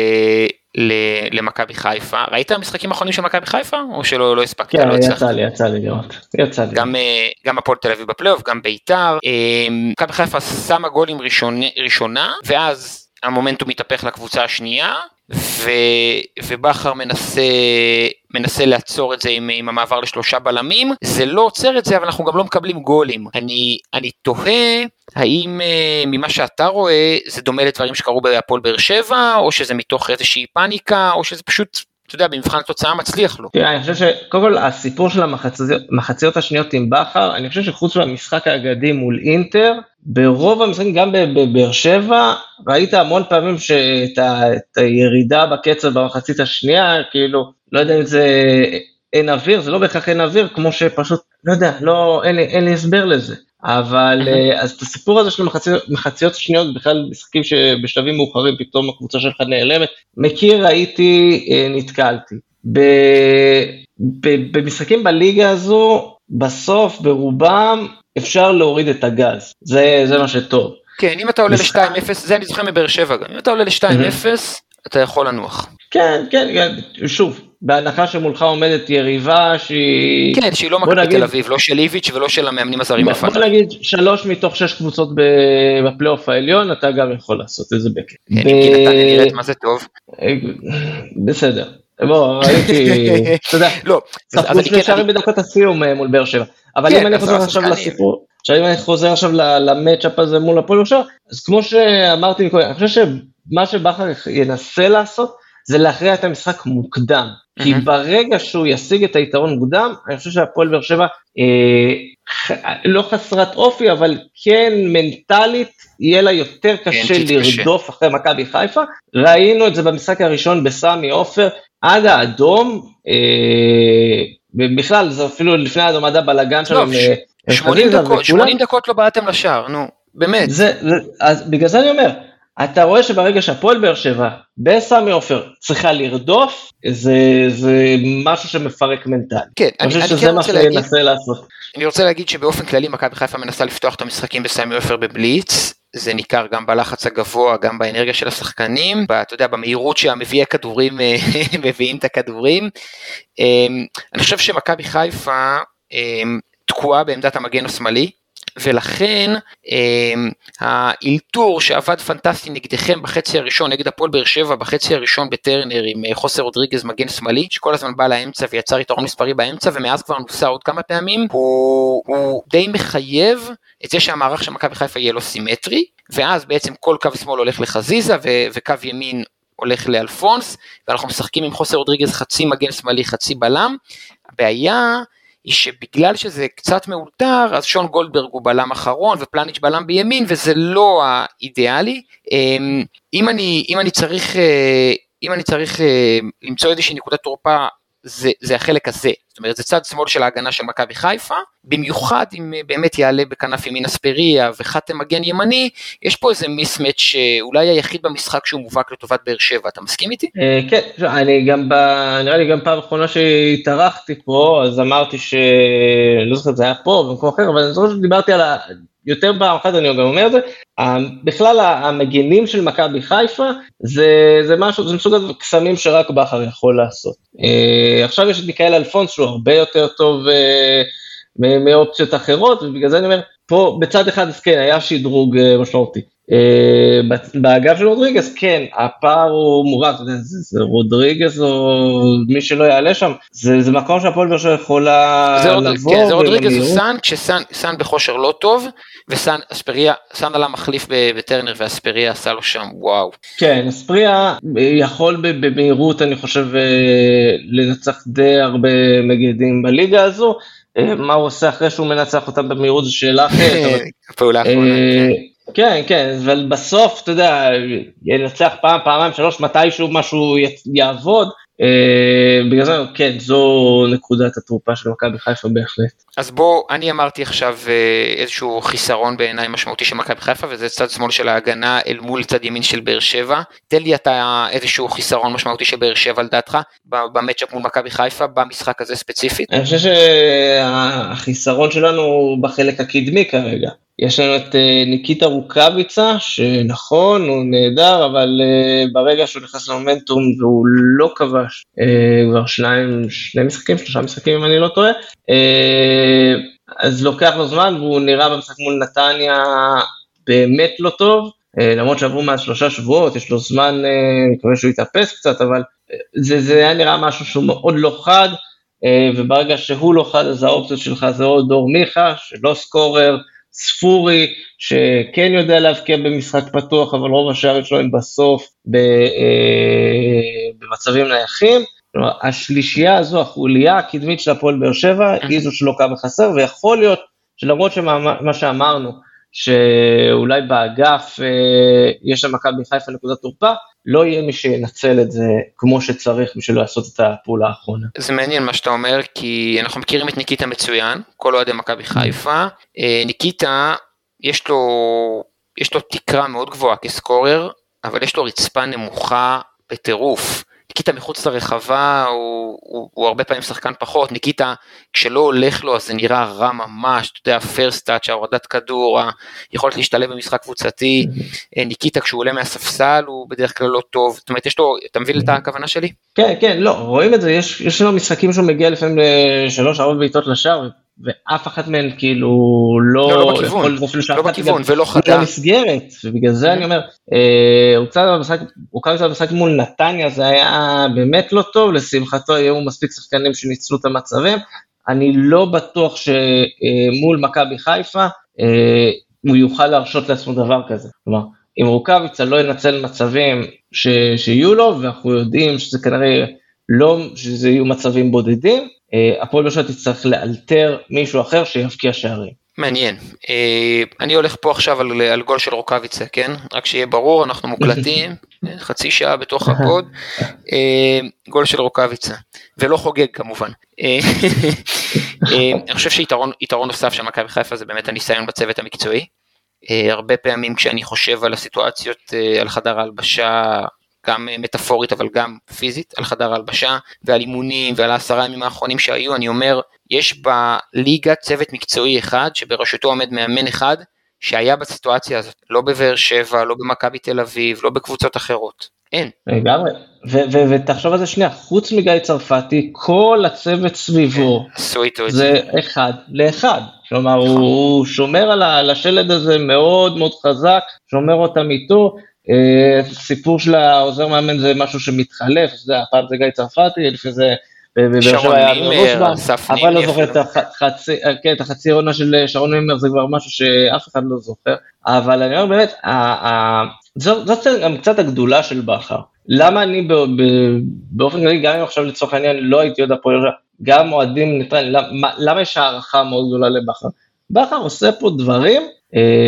[SPEAKER 1] למכבי חיפה ראית המשחקים האחרונים של מכבי חיפה או שלא לא הספקת?
[SPEAKER 2] כן,
[SPEAKER 1] לא
[SPEAKER 2] יצא לי יצא לי לראות. יצא לי.
[SPEAKER 1] גם אה, גם הפועל תל אביב בפלייאוף גם ביתר אה, מכבי חיפה שמה גולים ראשון, ראשונה ואז המומנטום מתהפך לקבוצה השנייה ו, ובכר מנסה, מנסה לעצור את זה עם, עם המעבר לשלושה בלמים, זה לא עוצר את זה אבל אנחנו גם לא מקבלים גולים. אני, אני תוהה האם uh, ממה שאתה רואה זה דומה לדברים שקרו בהפועל באר שבע או שזה מתוך איזושהי פאניקה או שזה פשוט אתה יודע, במבחן התוצאה מצליח לו.
[SPEAKER 2] תראה, אני חושב שקודם כל הסיפור של המחציות השניות עם בכר, אני חושב שחוץ מהמשחק האגדי מול אינטר, ברוב המשחקים, גם בבאר שבע, ראית המון פעמים שאת הירידה בקצב במחצית השנייה, כאילו, לא יודע אם זה אין אוויר, זה לא בהכרח אין אוויר, כמו שפשוט, לא יודע, לא, אין לי, אין לי הסבר לזה. אבל אה, אז את הסיפור הזה של מחציות, מחציות שניות, בכלל משחקים שבשלבים מאוחרים פתאום הקבוצה שלך נעלמת, מכיר, הייתי, אה, נתקלתי. ב, ב, במשחקים בליגה הזו, בסוף, ברובם, אפשר להוריד את הגז, זה, זה מה שטוב.
[SPEAKER 1] כן, אם אתה עולה ל-2-0, זה אני זוכר מבאר שבע גם, אם אתה עולה ל-2-0, אתה יכול לנוח.
[SPEAKER 2] כן, כן, כן, שוב, בהנחה שמולך עומדת יריבה שהיא...
[SPEAKER 1] כן, שהיא לא מכבי תל אביב, לא של איביץ' ולא של המאמנים הזרים
[SPEAKER 2] לפניו. בוא נגיד שלוש מתוך שש קבוצות בפלייאוף העליון, אתה גם יכול לעשות את זה בכיף.
[SPEAKER 1] כן, כי נתניה נראית מה זה טוב.
[SPEAKER 2] בסדר. בוא, הייתי, *laughs* אתה יודע, ספרו שני שערים בדקות הסיום אה, מול באר שבע. אבל אם אני חוזר עכשיו לסיפור, עכשיו אם אני חוזר עכשיו למצ'אפ הזה מול הפועל אז כמו שאמרתי אני חושב שמה שבכר ינסה לעשות, זה להכריע את המשחק מוקדם. Mm-hmm. כי ברגע שהוא ישיג את היתרון מוקדם, אני חושב שהפועל באר שבע אה, לא חסרת אופי, אבל כן מנטלית יהיה לה יותר כן, קשה כן, לרדוף קשה. אחרי מכבי חיפה. ראינו את זה במשחק הראשון בסמי עופר, עד האדום, אה, בכלל זה אפילו לפני האדום עד הבלאגן
[SPEAKER 1] שלהם. 80 אה, דקות, 80 דקות לא בעטתם לשער, נו, באמת.
[SPEAKER 2] זה, זה, אז בגלל זה אני אומר, אתה רואה שברגע שהפועל באר שבע בסמי עופר צריכה לרדוף, זה, זה משהו שמפרק מנטלי.
[SPEAKER 1] כן,
[SPEAKER 2] אני, אני, אני שזה כן מה שינסה לעשות.
[SPEAKER 1] אני רוצה להגיד שבאופן כללי מכבי חיפה מנסה לפתוח את המשחקים בסמי עופר בבליץ, זה ניכר גם בלחץ הגבוה, גם באנרגיה של השחקנים, אתה יודע, במהירות שהמביאי הכדורים אה, *laughs* מביאים את הכדורים. אמ, אני חושב שמכבי חיפה אמ, תקועה בעמדת המגן השמאלי, ולכן אה, האלתור שעבד פנטסטי נגדכם בחצי הראשון, נגד הפועל באר שבע בחצי הראשון בטרנר עם אה, חוסר רודריגז מגן שמאלי, שכל הזמן בא לאמצע ויצר יתרון מספרי באמצע ומאז כבר נוסה עוד כמה פעמים, הוא, הוא די מחייב את זה שהמערך של מכבי חיפה יהיה לו סימטרי, ואז בעצם כל קו שמאל הולך לחזיזה ו- וקו ימין הולך לאלפונס, ואנחנו משחקים עם חוסר רודריגז חצי מגן שמאלי חצי בלם, הבעיה היא שבגלל שזה קצת מאולתר, אז שון גולדברג הוא בלם אחרון ופלניץ' בלם בימין, וזה לא האידיאלי. אמ, אם אני, אם אני צריך, אה, אם אני צריך אה, למצוא איזושהי נקודת תורפה זה, זה החלק הזה, זאת אומרת זה צד שמאל של ההגנה של מכבי חיפה, במיוחד אם אה, באמת יעלה בכנף ימין אספריה וחתם מגן ימני, יש פה איזה מיסמץ' שאולי היחיד במשחק שהוא מובהק לטובת באר שבע, אתה מסכים איתי?
[SPEAKER 2] אה, כן, אני גם. נראה לי גם פעם אחרונה שהתארחתי פה, אז אמרתי ש... לא זוכר, זה היה פה במקום אחר, אבל אני זוכר שדיברתי על ה... יותר פעם אחת אני גם אומר את זה, בכלל המגינים של מכבי חיפה זה, זה משהו, זה מסוג הקסמים שרק בכר יכול לעשות. אה, עכשיו יש את מיקל אלפונסו שהוא הרבה יותר טוב אה, מאופציות אחרות, ובגלל זה אני אומר, פה בצד אחד אז כן היה שדרוג אה, משמעותי. באגף של רודריגז, כן, הפער הוא מובן, זה, רודריגז או מי שלא יעלה שם, זה, זה מקום שהפועל באר שבע יכולה
[SPEAKER 1] זה
[SPEAKER 2] לבוא.
[SPEAKER 1] כן, זה רודריגז וסאן, כשסאן בכושר לא טוב, וסאן אספריה, סאן עלה מחליף בטרנר ואספריה עשה לו שם וואו.
[SPEAKER 2] כן, אספריה יכול במהירות, אני חושב, לנצח די הרבה מגדים בליגה הזו. מה הוא עושה אחרי שהוא מנצח אותם במהירות זו שאלה אחרת. *laughs*
[SPEAKER 1] פעולה האחרונה, כן.
[SPEAKER 2] כן, כן, אבל בסוף, אתה יודע, ינצח פעם, פעמיים, שלוש, מתישהו משהו יעבוד. בגלל זה, כן, זו נקודת התרופה של מכבי חיפה בהחלט.
[SPEAKER 1] אז בוא, אני אמרתי עכשיו איזשהו חיסרון בעיניי משמעותי של מכבי חיפה, וזה צד שמאל של ההגנה אל מול צד ימין של באר שבע. תן לי אתה איזשהו חיסרון משמעותי של באר שבע לדעתך, במצ'אפ מול מכבי חיפה, במשחק הזה ספציפית.
[SPEAKER 2] אני חושב שהחיסרון שלנו הוא בחלק הקדמי כרגע. יש לנו את ניקיטה רוקאביצה, שנכון, הוא נהדר, אבל ברגע שהוא נכנס למומנטום והוא לא כבש כבר שניים, שני משחקים, שלושה משחקים אם אני לא טועה, אז לוקח לו זמן והוא נראה במשחק מול נתניה באמת לא טוב, למרות שעברו מאז שלושה שבועות, יש לו זמן, אני מקווה שהוא יתאפס קצת, אבל זה, זה היה נראה משהו שהוא מאוד לא חד, וברגע שהוא לא חד אז האופציות שלך זה עוד דור מיכה, שלא סקורר, ספורי, שכן יודע להבקיע במשחק פתוח, אבל רוב השערים שלו הם בסוף ב, אה, במצבים נייחים. כלומר, השלישייה הזו, החוליה הקדמית של הפועל באר שבע, היא זו שלוקה בחסר, ויכול להיות שלמרות שמה שאמרנו, שאולי באגף אה, יש למכבי חיפה נקודת תורפה, לא יהיה מי שינצל את זה כמו שצריך בשביל לעשות את הפעולה האחרונה.
[SPEAKER 1] זה מעניין מה שאתה אומר, כי אנחנו מכירים את ניקיטה מצוין, כל אוהדי מכבי חיפה. אה, ניקיטה, יש לו, יש לו תקרה מאוד גבוהה כסקורר, אבל יש לו רצפה נמוכה בטירוף. ניקיטה מחוץ לרחבה הוא, הוא, הוא הרבה פעמים שחקן פחות, ניקיטה כשלא הולך לו אז זה נראה רע ממש, אתה יודע, פרסט טאץ', ההורדת כדור, היכולת להשתלב במשחק קבוצתי, ניקיטה כשהוא עולה מהספסל הוא בדרך כלל לא טוב, זאת אומרת יש לו, אתה מבין את הכוונה שלי?
[SPEAKER 2] כן, כן, לא, רואים את זה, יש, יש לו משחקים שהוא מגיע לפעמים לשלוש ארבע בעיטות לשער, ואף אחת מהן כאילו לא,
[SPEAKER 1] לא, לא בכיוון, לא בכיוון ולא חדה.
[SPEAKER 2] במסגרת, ובגלל זה אני אומר, הוא קצת במשחק, מול נתניה, זה היה באמת לא טוב, לשמחתו היו מספיק שחקנים שניצלו את המצבים, אני לא בטוח שמול מכבי חיפה הוא יוכל להרשות לעצמו דבר כזה, כלומר, אם רוקאביצה לא ינצל מצבים ש, שיהיו לו, ואנחנו יודעים שזה כנראה לא, שזה יהיו מצבים בודדים, הפועל באר שבע תצטרך לאלתר מישהו אחר שיבקיע שערים.
[SPEAKER 1] מעניין. אני הולך פה עכשיו על, על גול של רוקאביצה, כן? רק שיהיה ברור, אנחנו מוקלטים, *laughs* חצי שעה בתוך הקוד, גול של רוקאביצה, ולא חוגג כמובן. אני חושב שיתרון נוסף של מכבי חיפה זה באמת הניסיון בצוות המקצועי. הרבה פעמים כשאני חושב על הסיטואציות, על חדר ההלבשה, גם מטאפורית אבל גם פיזית על חדר ההלבשה ועל אימונים ועל העשרה ימים האחרונים שהיו אני אומר יש בליגה צוות מקצועי אחד שבראשותו עומד מאמן אחד שהיה בסיטואציה הזאת לא בבאר שבע לא במכבי תל אביב לא בקבוצות אחרות אין.
[SPEAKER 2] לגמרי ותחשוב על זה שנייה חוץ מגיא צרפתי כל הצוות סביבו
[SPEAKER 1] עשו איתו את
[SPEAKER 2] זה אחד לאחד כלומר הוא שומר על השלד הזה מאוד מאוד חזק שומר אותם איתו. סיפור של העוזר מאמן זה משהו שמתחלף, זה הפעם זה גיא צרפתי, לפני זה
[SPEAKER 1] שרון מימר, אסף נימר,
[SPEAKER 2] אבל לא זוכר את החצי עונה של שרון מימר זה כבר משהו שאף אחד לא זוכר, אבל אני אומר באמת, זאת גם קצת הגדולה של בכר, למה אני באופן כללי, גם אם עכשיו לצורך העניין לא הייתי יודע פה, גם אוהדים ניטרלים, למה יש הערכה מאוד גדולה לבכר? בכר עושה פה דברים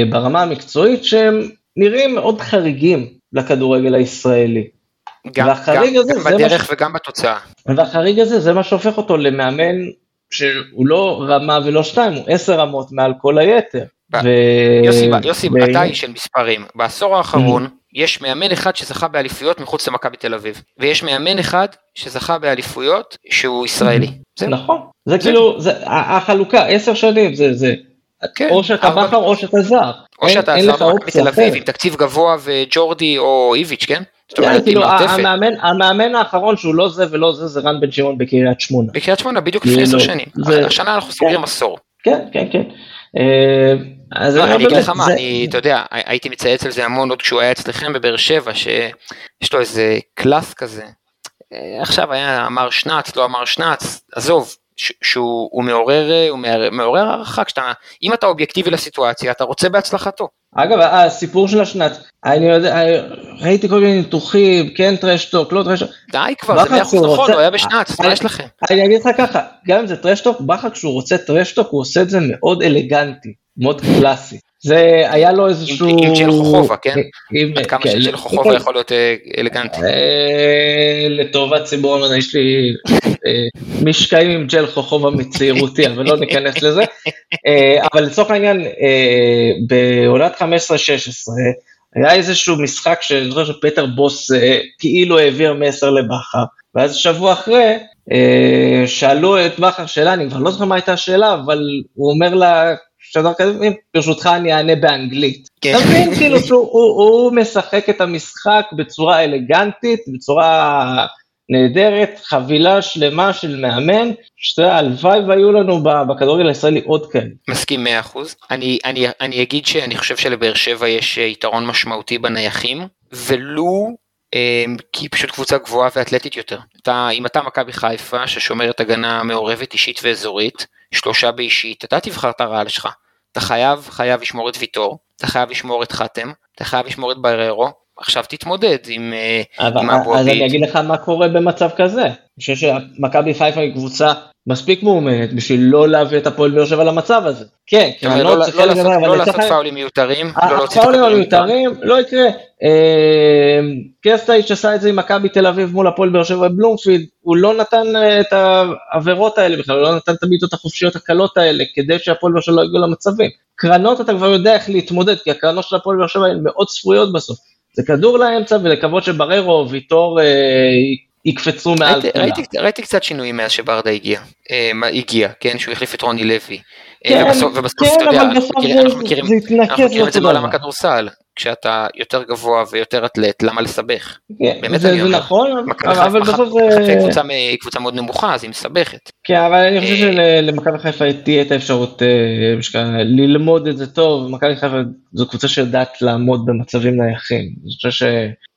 [SPEAKER 2] ברמה המקצועית שהם נראים מאוד חריגים לכדורגל הישראלי.
[SPEAKER 1] גם, והחריג גם, הזה, גם בדרך ש... וגם בתוצאה.
[SPEAKER 2] והחריג הזה זה מה שהופך אותו למאמן שהוא לא רמה ולא שתיים, הוא עשר רמות מעל כל היתר.
[SPEAKER 1] ו... יוסי, יוסי ו... אתה איש של מספרים, בעשור האחרון יש מאמן אחד שזכה באליפויות מחוץ למכבי תל אביב, ויש מאמן אחד שזכה באליפויות שהוא ישראלי.
[SPEAKER 2] נכון, זה כאילו, זה, החלוקה, עשר שנים, זה, זה, כן, או שאתה בכר או שאתה זר.
[SPEAKER 1] או שאתה זר במכבי תל אביב עם תקציב גבוה וג'ורדי או איביץ', כן?
[SPEAKER 2] כן, כאילו המאמן, המאמן האחרון שהוא לא זה ולא זה זה רן בן שמעון בקריית שמונה.
[SPEAKER 1] בקריית שמונה בדיוק לפני עשר שנים. השנה אנחנו סוגרים עשור.
[SPEAKER 2] כן, כן, כן.
[SPEAKER 1] אז לא, אני אגיד לך מה, אני, אתה יודע, הייתי מצייץ על זה המון עוד כשהוא היה אצלכם בבאר שבע, שיש לו איזה קלאס כזה. עכשיו היה המרשנץ, לא המרשנץ, עזוב, שהוא מעורר, הוא מעורר הערכה, כשאתה, אם אתה אובייקטיבי לסיטואציה, אתה רוצה בהצלחתו.
[SPEAKER 2] אגב, הסיפור של השנץ, אני יודע, ראיתי כל מיני ניתוחים, כן טרשטוק, לא טרשטוק.
[SPEAKER 1] די כבר, זה מאה אחוז נכון, הוא היה בשנץ, מה יש לכם?
[SPEAKER 2] אני אגיד לך ככה, גם אם זה טרשטוק, בכר כשהוא רוצה טרשטוק, הוא עושה את זה מאוד אלגנטי, מאוד קלאסי. זה היה לו איזשהו...
[SPEAKER 1] עם ג'ל חוכובה, כן? עד כמה כן, שג'ל חוכובה יכול להיות אה, אלגנטי.
[SPEAKER 2] אה, לטובת ציבור המדע, יש לי אה, משקעים עם ג'ל חוכובה מצעירותי, אבל לא ניכנס לזה. אבל לצורך העניין, בעונת 15-16, היה איזשהו משחק שאני זוכר שפטר בוס כאילו העביר מסר לבכר, ואז שבוע אחרי, שאלו את בכר שאלה, אני כבר לא זוכר מה הייתה השאלה, אבל הוא אומר לה, ברשותך אני אענה באנגלית. כן. אתה מבין, כאילו שהוא משחק את המשחק בצורה אלגנטית, בצורה נהדרת, חבילה שלמה של מאמן, שאתה יודע, הלוואי והיו לנו בכדורגל הישראלי עוד כאלה.
[SPEAKER 1] מסכים 100%. אני, אני, אני אגיד שאני חושב שלבאר שבע יש אה, יתרון משמעותי בנייחים, ולו אה, כי היא פשוט קבוצה גבוהה ואתלטית יותר. אתה, אם אתה מכבי חיפה ששומרת הגנה מעורבת אישית ואזורית, שלושה באישית, אתה תבחר את הרעל שלך. אתה חייב, חייב לשמור את ויטור, אתה חייב לשמור את חתם, אתה חייב לשמור את בררו, עכשיו תתמודד עם,
[SPEAKER 2] אה, אבל, עם אבו עביד. אז אני אגיד לך מה קורה במצב כזה. אני חושב שמכבי חיפה היא קבוצה מספיק מאומנת בשביל לא להביא את הפועל באר שבע למצב הזה. כן,
[SPEAKER 1] כי אני לא, לא, לא, לעשות, לא לעשות פאולים מיותרים, לא להוציא את
[SPEAKER 2] הפאולים המיותרים, לא יקרה. אה, קסטייץ' עשה את זה עם מכבי תל אביב מול הפועל באר שבע בבלומפילד, הוא לא נתן אה, את העבירות האלה בכלל, הוא לא נתן את הבעיטות החופשיות הקלות האלה, כדי שהפועל באר שבע לא יגיעו למצבים. קרנות אתה כבר יודע איך להתמודד, כי הקרנות של הפועל באר שבע הן מאוד צפויות בסוף. זה כדור לאמצע ולקוות שבררו, ויטור אה, יקפצו מעל
[SPEAKER 1] ראיתי, ראיתי, ראיתי קצת שינויים מאז שברדה הגיע, אה, הגיע, כן, שהוא החליף את רוני לוי.
[SPEAKER 2] אה, כן, ובסוף, ובסוף כן, אתה יודע, אנחנו מכירים, אנחנו מכירים,
[SPEAKER 1] אנחנו מכירים את זה בעולם הכדורסל, כשאתה יותר גבוה ויותר אתלט, למה לסבך?
[SPEAKER 2] כן, באמת זה, אני אומר. זה נכון, אבל בסוף זה...
[SPEAKER 1] קבוצה, קבוצה מאוד נמוכה, אז היא מסבכת.
[SPEAKER 2] כן, אבל אני חושב אה, שלמכבי חיפה תהיה את האפשרות ללמוד את זה טוב, מכבי חיפה זו קבוצה שיודעת לעמוד במצבים נייחים. אני חושב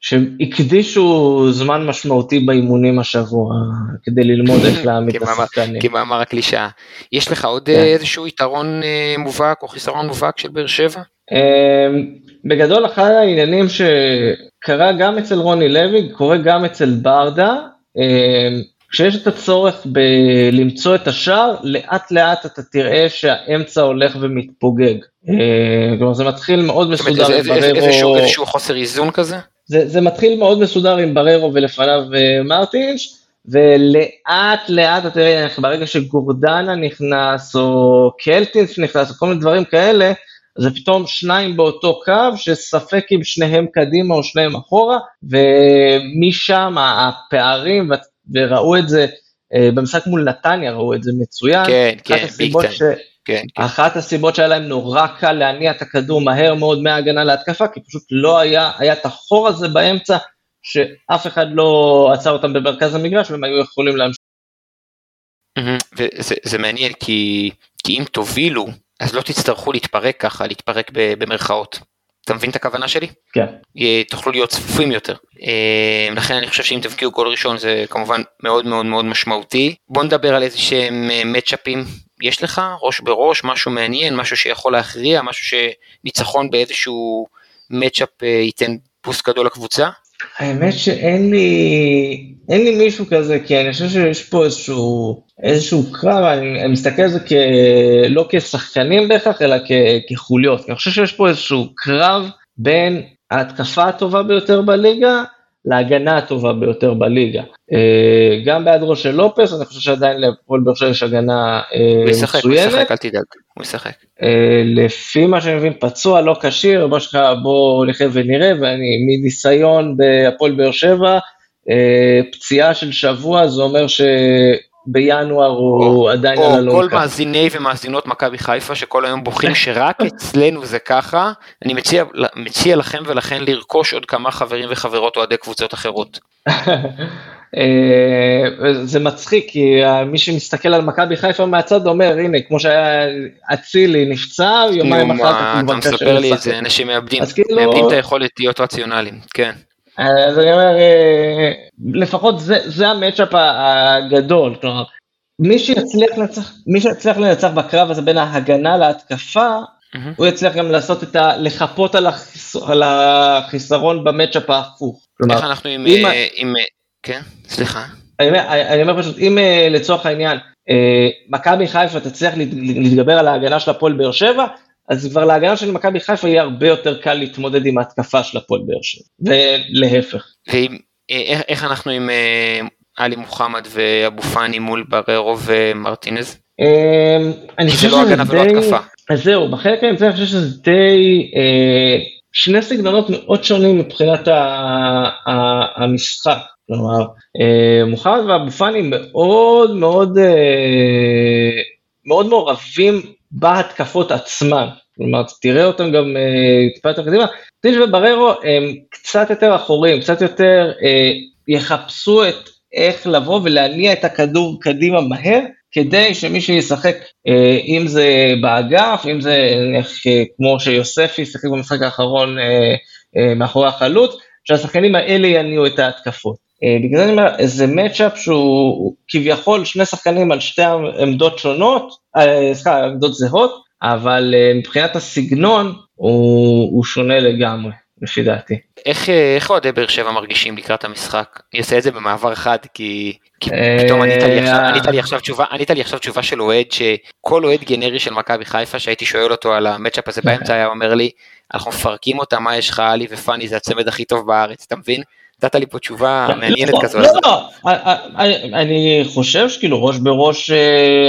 [SPEAKER 2] שהקדישו זמן משמעותי באימונים השבוע כדי ללמוד איך *laughs* להעמיד את השחקנים.
[SPEAKER 1] כמאמר הקלישאה. יש לך עוד כן. איזשהו יתרון אה, מובהק או חיסרון מובהק של באר שבע?
[SPEAKER 2] אמ, בגדול אחד העניינים שקרה גם אצל רוני לוי, קורה גם אצל ברדה, אמ, כשיש את הצורך בלמצוא את השער, לאט לאט אתה תראה שהאמצע הולך ומתפוגג. אמ, כלומר זה מתחיל מאוד מסודר
[SPEAKER 1] עם בררו. איזשהו חוסר איזון כזה?
[SPEAKER 2] זה, מתחיל מאוד מסודר עם בררו ולפניו אה, מרטינש, ולאט לאט אתה תראה, ברגע שגורדנה נכנס, או קלטינס נכנס, או כל מיני דברים כאלה, זה פתאום שניים באותו קו, שספק אם שניהם קדימה או שניהם אחורה, ומשם הפערים, וראו את זה אה, במשחק מול נתניה, ראו את זה מצוין.
[SPEAKER 1] כן, כן, ביג טיים. ש... כן,
[SPEAKER 2] כן. אחת הסיבות שהיה להם נורא קל להניע את הכדור מהר מאוד מההגנה להתקפה, כי פשוט לא היה, היה את החור הזה באמצע, שאף אחד לא עצר אותם במרכז המגרש, והם היו יכולים להמשיך.
[SPEAKER 1] וזה מעניין, כי, כי אם תובילו, אז לא תצטרכו להתפרק ככה, להתפרק במרכאות. אתה מבין את הכוונה שלי?
[SPEAKER 2] כן.
[SPEAKER 1] תוכלו להיות צפופים יותר. אה, לכן אני חושב שאם תבקיעו גול ראשון זה כמובן מאוד מאוד מאוד משמעותי. בוא נדבר על איזה שהם מצ'אפים יש לך ראש בראש משהו מעניין משהו שיכול להכריע משהו שניצחון באיזשהו מצ'אפ אה, ייתן פוס גדול לקבוצה.
[SPEAKER 2] האמת שאין לי, אין לי מישהו כזה, כי אני חושב שיש פה איזשהו, איזשהו קרב, אני, אני מסתכל על זה כ, לא כשחקנים בהכרח, אלא כ, כחוליות. אני חושב שיש פה איזשהו קרב בין ההתקפה הטובה ביותר בליגה להגנה הטובה ביותר בליגה. אה, גם בהיעדרו של לופס, אני חושב שעדיין לפועל באר שבע יש הגנה מצוינת. הוא
[SPEAKER 1] ישחק, הוא ישחק, אל תדאג, הוא ישחק.
[SPEAKER 2] אה, לפי מה שאני מבין, פצוע, לא כשיר, בוא נחיה ונראה, ואני מניסיון בהפועל באר שבע, אה, פציעה של שבוע, זה אומר ש... בינואר הוא עדיין
[SPEAKER 1] או
[SPEAKER 2] על אלונקה.
[SPEAKER 1] כל מאזיני ומאזינות מכבי חיפה שכל היום בוכים שרק אצלנו זה ככה, אני מציע, מציע לכם ולכן לרכוש עוד כמה חברים וחברות אוהדי קבוצות אחרות. *laughs*
[SPEAKER 2] אה, זה מצחיק כי מי שמסתכל על מכבי חיפה מהצד אומר הנה כמו שהיה אצילי נפצע יומיים אחר כך.
[SPEAKER 1] אתה מספר לי את זה אנשים מאבדים,
[SPEAKER 2] כאילו-
[SPEAKER 1] מאבדים את היכולת להיות רציונליים, כן.
[SPEAKER 2] אז אני אומר אה, לפחות זה, זה המצ'אפ הגדול כלומר מי שיצליח לנצח מי שיצליח לנצח בקרב הזה בין ההגנה להתקפה mm-hmm. הוא יצליח גם לעשות את ה... לחפות על, החיס, על החיסרון במצ'אפ ההפוך.
[SPEAKER 1] איך אנחנו עם, עם, עם כן, סליחה.
[SPEAKER 2] אני אומר, אני אומר פשוט, אם אה, לצורך העניין, אה, מכבי חיפה תצליח להתגבר על ההגנה של הפועל באר שבע, אז כבר להגנה של מכבי חיפה יהיה הרבה יותר קל להתמודד עם ההתקפה של הפועל באר שבע, ולהפך.
[SPEAKER 1] ואיך אה, אנחנו עם עלי מוחמד ואבו פאני מול בררו ומרטינז?
[SPEAKER 2] אני חושב
[SPEAKER 1] שזה לא ולא התקפה.
[SPEAKER 2] אז זהו, בחלק האמצעי אני חושב שזה די שני סגנונות מאוד שונים מבחינת המשחק. כלומר, אה, מוחמד ואבו פאני מאוד מאוד אה, מאוד מעורבים בהתקפות עצמן. כלומר, תראה אותם גם אה, טיפה יותר קדימה. טיש ובררו הם קצת יותר אחורים, קצת יותר יחפשו את איך לבוא ולהניע את הכדור קדימה מהר, כדי שמישהו ישחק, אם זה באגף, אם זה כמו שיוספי שיחק במשחק האחרון מאחורי החלוץ, שהשחקנים האלה יניעו את ההתקפות. אה, בגלל זה אני אומר, איזה מצ'אפ שהוא כביכול שני שחקנים על שתי עמדות שונות, אה, סליחה, עמדות זהות, אבל אה, מבחינת הסגנון הוא, הוא שונה לגמרי. לפי דעתי.
[SPEAKER 1] איך, איך אוהדי באר שבע מרגישים לקראת המשחק? אני אעשה את זה במעבר חד כי, כי פתאום ענית לי, עכשיו, ענית, לי עכשיו תשובה, ענית לי עכשיו תשובה של אוהד שכל אוהד גנרי של מכבי חיפה שהייתי שואל אותו על המצ'אפ הזה באמצע היה אומר לי אנחנו מפרקים אותה מה יש לך עלי ופאני זה הצמד הכי טוב בארץ אתה מבין? נתת לי פה תשובה מעניינת
[SPEAKER 2] לא,
[SPEAKER 1] כזאת.
[SPEAKER 2] לא, לא, אני חושב שכאילו ראש בראש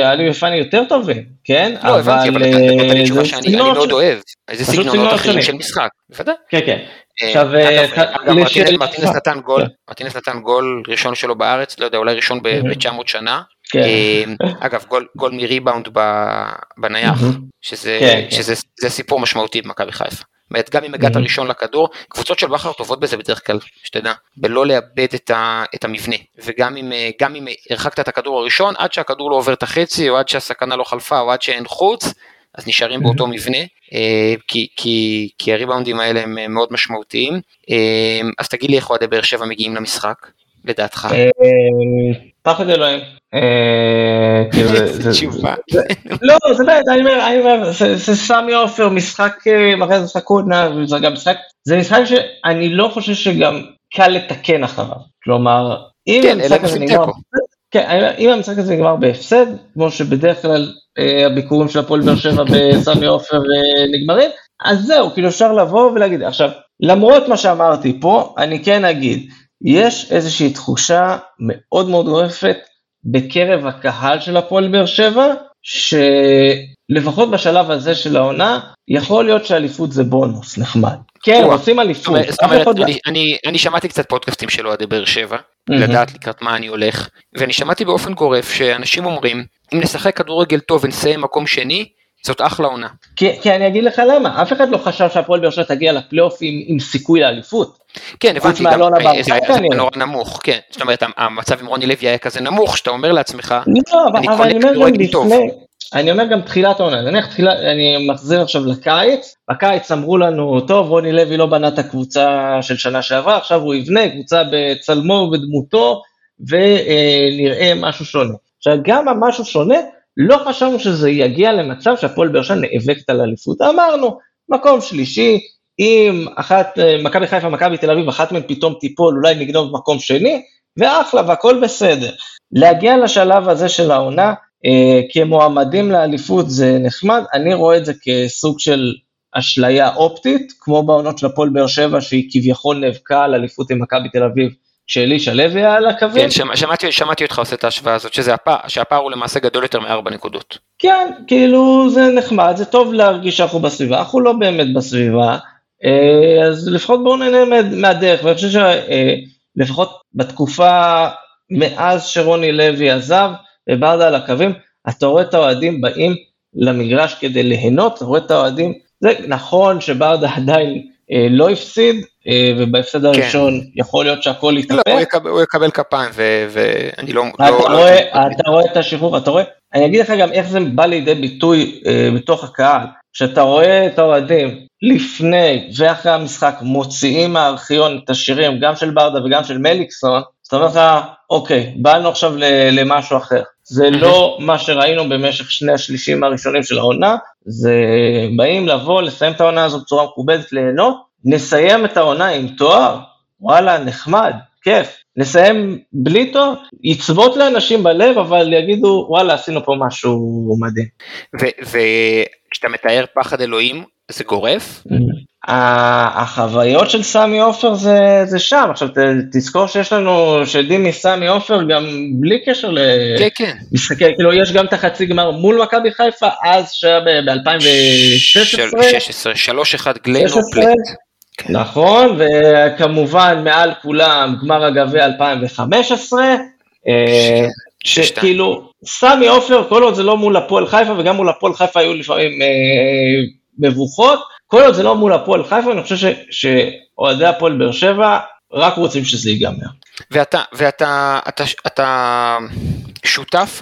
[SPEAKER 2] עלי ופאני יותר טובים, כן?
[SPEAKER 1] לא, הבנתי, אבל נתת לי תשובה שאני מאוד אוהב. איזה סגנונות אחרים של משחק, בוודאי.
[SPEAKER 2] כן, כן.
[SPEAKER 1] עכשיו, מרטינס נתן גול, מרטינס נתן גול ראשון שלו בארץ, לא יודע, אולי ראשון ב-900 שנה. *laughs* אגב, גול מריבאונד בנייח, שזה סיפור משמעותי במכבי חיפה. גם אם הגעת. ראשון לכדור, קבוצות של בכר טובות בזה בדרך כלל, שתדע, בלא לאבד את, ה, את המבנה, וגם אם, אה, אם הרחקת את הכדור הראשון, עד שהכדור לא עובר את החצי, או עד שהסכנה לא חלפה, או עד שאין חוץ, אז נשארים. באותו מבנה, אה, כי, כי, כי הריבאונדים האלה הם אה, מאוד משמעותיים. אז תגיד לי איך אוהדי באר שבע מגיעים למשחק, לדעתך?
[SPEAKER 2] פחד אלוהים. אה,
[SPEAKER 1] כאילו, איזה תשובה.
[SPEAKER 2] לא, זה באמת, אני אומר, זה סמי עופר, משחק, מראה אה, משחק עונה, זה גם משחק, זה משחק שאני לא חושב שגם קל לתקן אחריו. כלומר, אם
[SPEAKER 1] כן, המשחק הזה נגמר...
[SPEAKER 2] כן, אם המשחק הזה נגמר בהפסד, כמו שבדרך כלל אה, הביקורים של הפועל באר שבע בסמי עופר נגמרים, אז זהו, כאילו אפשר לבוא ולהגיד, עכשיו, למרות מה שאמרתי פה, אני כן אגיד, יש איזושהי תחושה מאוד מאוד גורפת בקרב הקהל של הפועל באר שבע, שלפחות בשלב הזה של העונה, יכול להיות שאליפות זה בונוס נחמד. כן, רוצים אליפות.
[SPEAKER 1] זאת אומרת, לא- אני שמעתי קצת פודקאסטים של אוהדי באר שבע, לדעת לקראת מה אני הולך, ואני שמעתי באופן גורף שאנשים אומרים, אם נשחק כדורגל טוב ונסיים מקום שני, זאת אחלה עונה.
[SPEAKER 2] כי, כי אני אגיד לך למה, אף אחד לא חשב שהפועל באר שבע תגיע לפלייאוף עם, עם סיכוי לאליפות.
[SPEAKER 1] כן, הבנתי, גם אה, זה היה נורא נמוך, כן, זאת אומרת, המצב עם רוני לוי היה כזה נמוך, שאתה אומר לעצמך,
[SPEAKER 2] לא, אני אומר גם לפני, אני אומר גם תחילת העונה, נניח תחילה, אני מחזיר עכשיו לקיץ, בקיץ אמרו לנו, טוב, רוני לוי לא בנה את הקבוצה של שנה שעברה, עכשיו הוא יבנה קבוצה בצלמו ובדמותו, ונראה משהו שונה. עכשיו, גם המשהו שונה, לא חשבנו שזה יגיע למצב שהפועל באר שבע נאבקת על אליפות, אמרנו, מקום שלישי, אם אחת, אה, מכבי חיפה, מכבי תל אביב, אחת מהן פתאום תיפול, אולי נגנוב מקום שני, ואחלה, והכל בסדר. להגיע לשלב הזה של העונה, אה, כמועמדים לאליפות זה נחמד, אני רואה את זה כסוג של אשליה אופטית, כמו בעונות של הפועל באר שבע, שהיא כביכול נאבקה על אליפות עם מכבי תל אביב כשאלישע לוי היה על הקווים.
[SPEAKER 1] כן, שמע, שמעתי, שמעתי אותך עושה את ההשוואה הזאת, שזה הפער, שהפער הוא למעשה גדול יותר מארבע נקודות.
[SPEAKER 2] כן, כאילו זה נחמד, זה טוב להרגיש שאנחנו בסביבה, אנחנו לא באמת בסביבה, אה, אז לפחות בואו נהנה מהדרך, ואני חושב שלפחות בתקופה מאז שרוני לוי עזב, וברדה על הקווים, אתה רואה את האוהדים באים למגרש כדי ליהנות, אתה רואה את האוהדים, זה נכון שברדה עדיין לא הפסיד, אה, ובהפסד כן. הראשון יכול להיות שהכל יתהפך.
[SPEAKER 1] לא, הוא יקבל, כפיים, ואני לא...
[SPEAKER 2] אתה, לא, רואה, לא... אתה רואה את השחרור, אתה רואה, אני אגיד לך גם איך זה בא לידי ביטוי אה, בתוך הקהל, שאתה רואה את האוהדים לפני ואחרי המשחק מוציאים מהארכיון את השירים, גם של ברדה וגם של מליקסון, אז אתה אומר לך, אוקיי, באנו עכשיו למשהו אחר. זה לא מה שראינו במשך שני השלישים הראשונים של העונה, זה באים לבוא, לסיים את העונה הזאת בצורה מכובדת, ליהנות, נסיים את העונה עם תואר, וואלה, נחמד, כיף. נסיים בלי תואר, יצבות לאנשים בלב, אבל יגידו, וואלה, עשינו פה משהו מדהים.
[SPEAKER 1] וכשאתה מתאר פחד אלוהים, זה גורף?
[SPEAKER 2] החוויות של סמי עופר זה, זה שם, עכשיו תזכור שיש לנו שדים מסמי עופר גם בלי קשר למשחקי, כן, כן. כאילו יש גם את החצי גמר מול מכבי חיפה, אז שהיה ב-2016.
[SPEAKER 1] 16, 3-1 גלנופלט.
[SPEAKER 2] נכון, וכמובן מעל כולם גמר הגביע 2015, אה, שכאילו סמי עופר, כל עוד זה לא מול הפועל חיפה, וגם מול הפועל חיפה היו לפעמים אה, מבוכות, כל עוד זה לא מול הפועל חיפה, אני חושב שאוהדי הפועל באר שבע רק רוצים שזה ייגמר.
[SPEAKER 1] ואתה, ואתה אתה, אתה שותף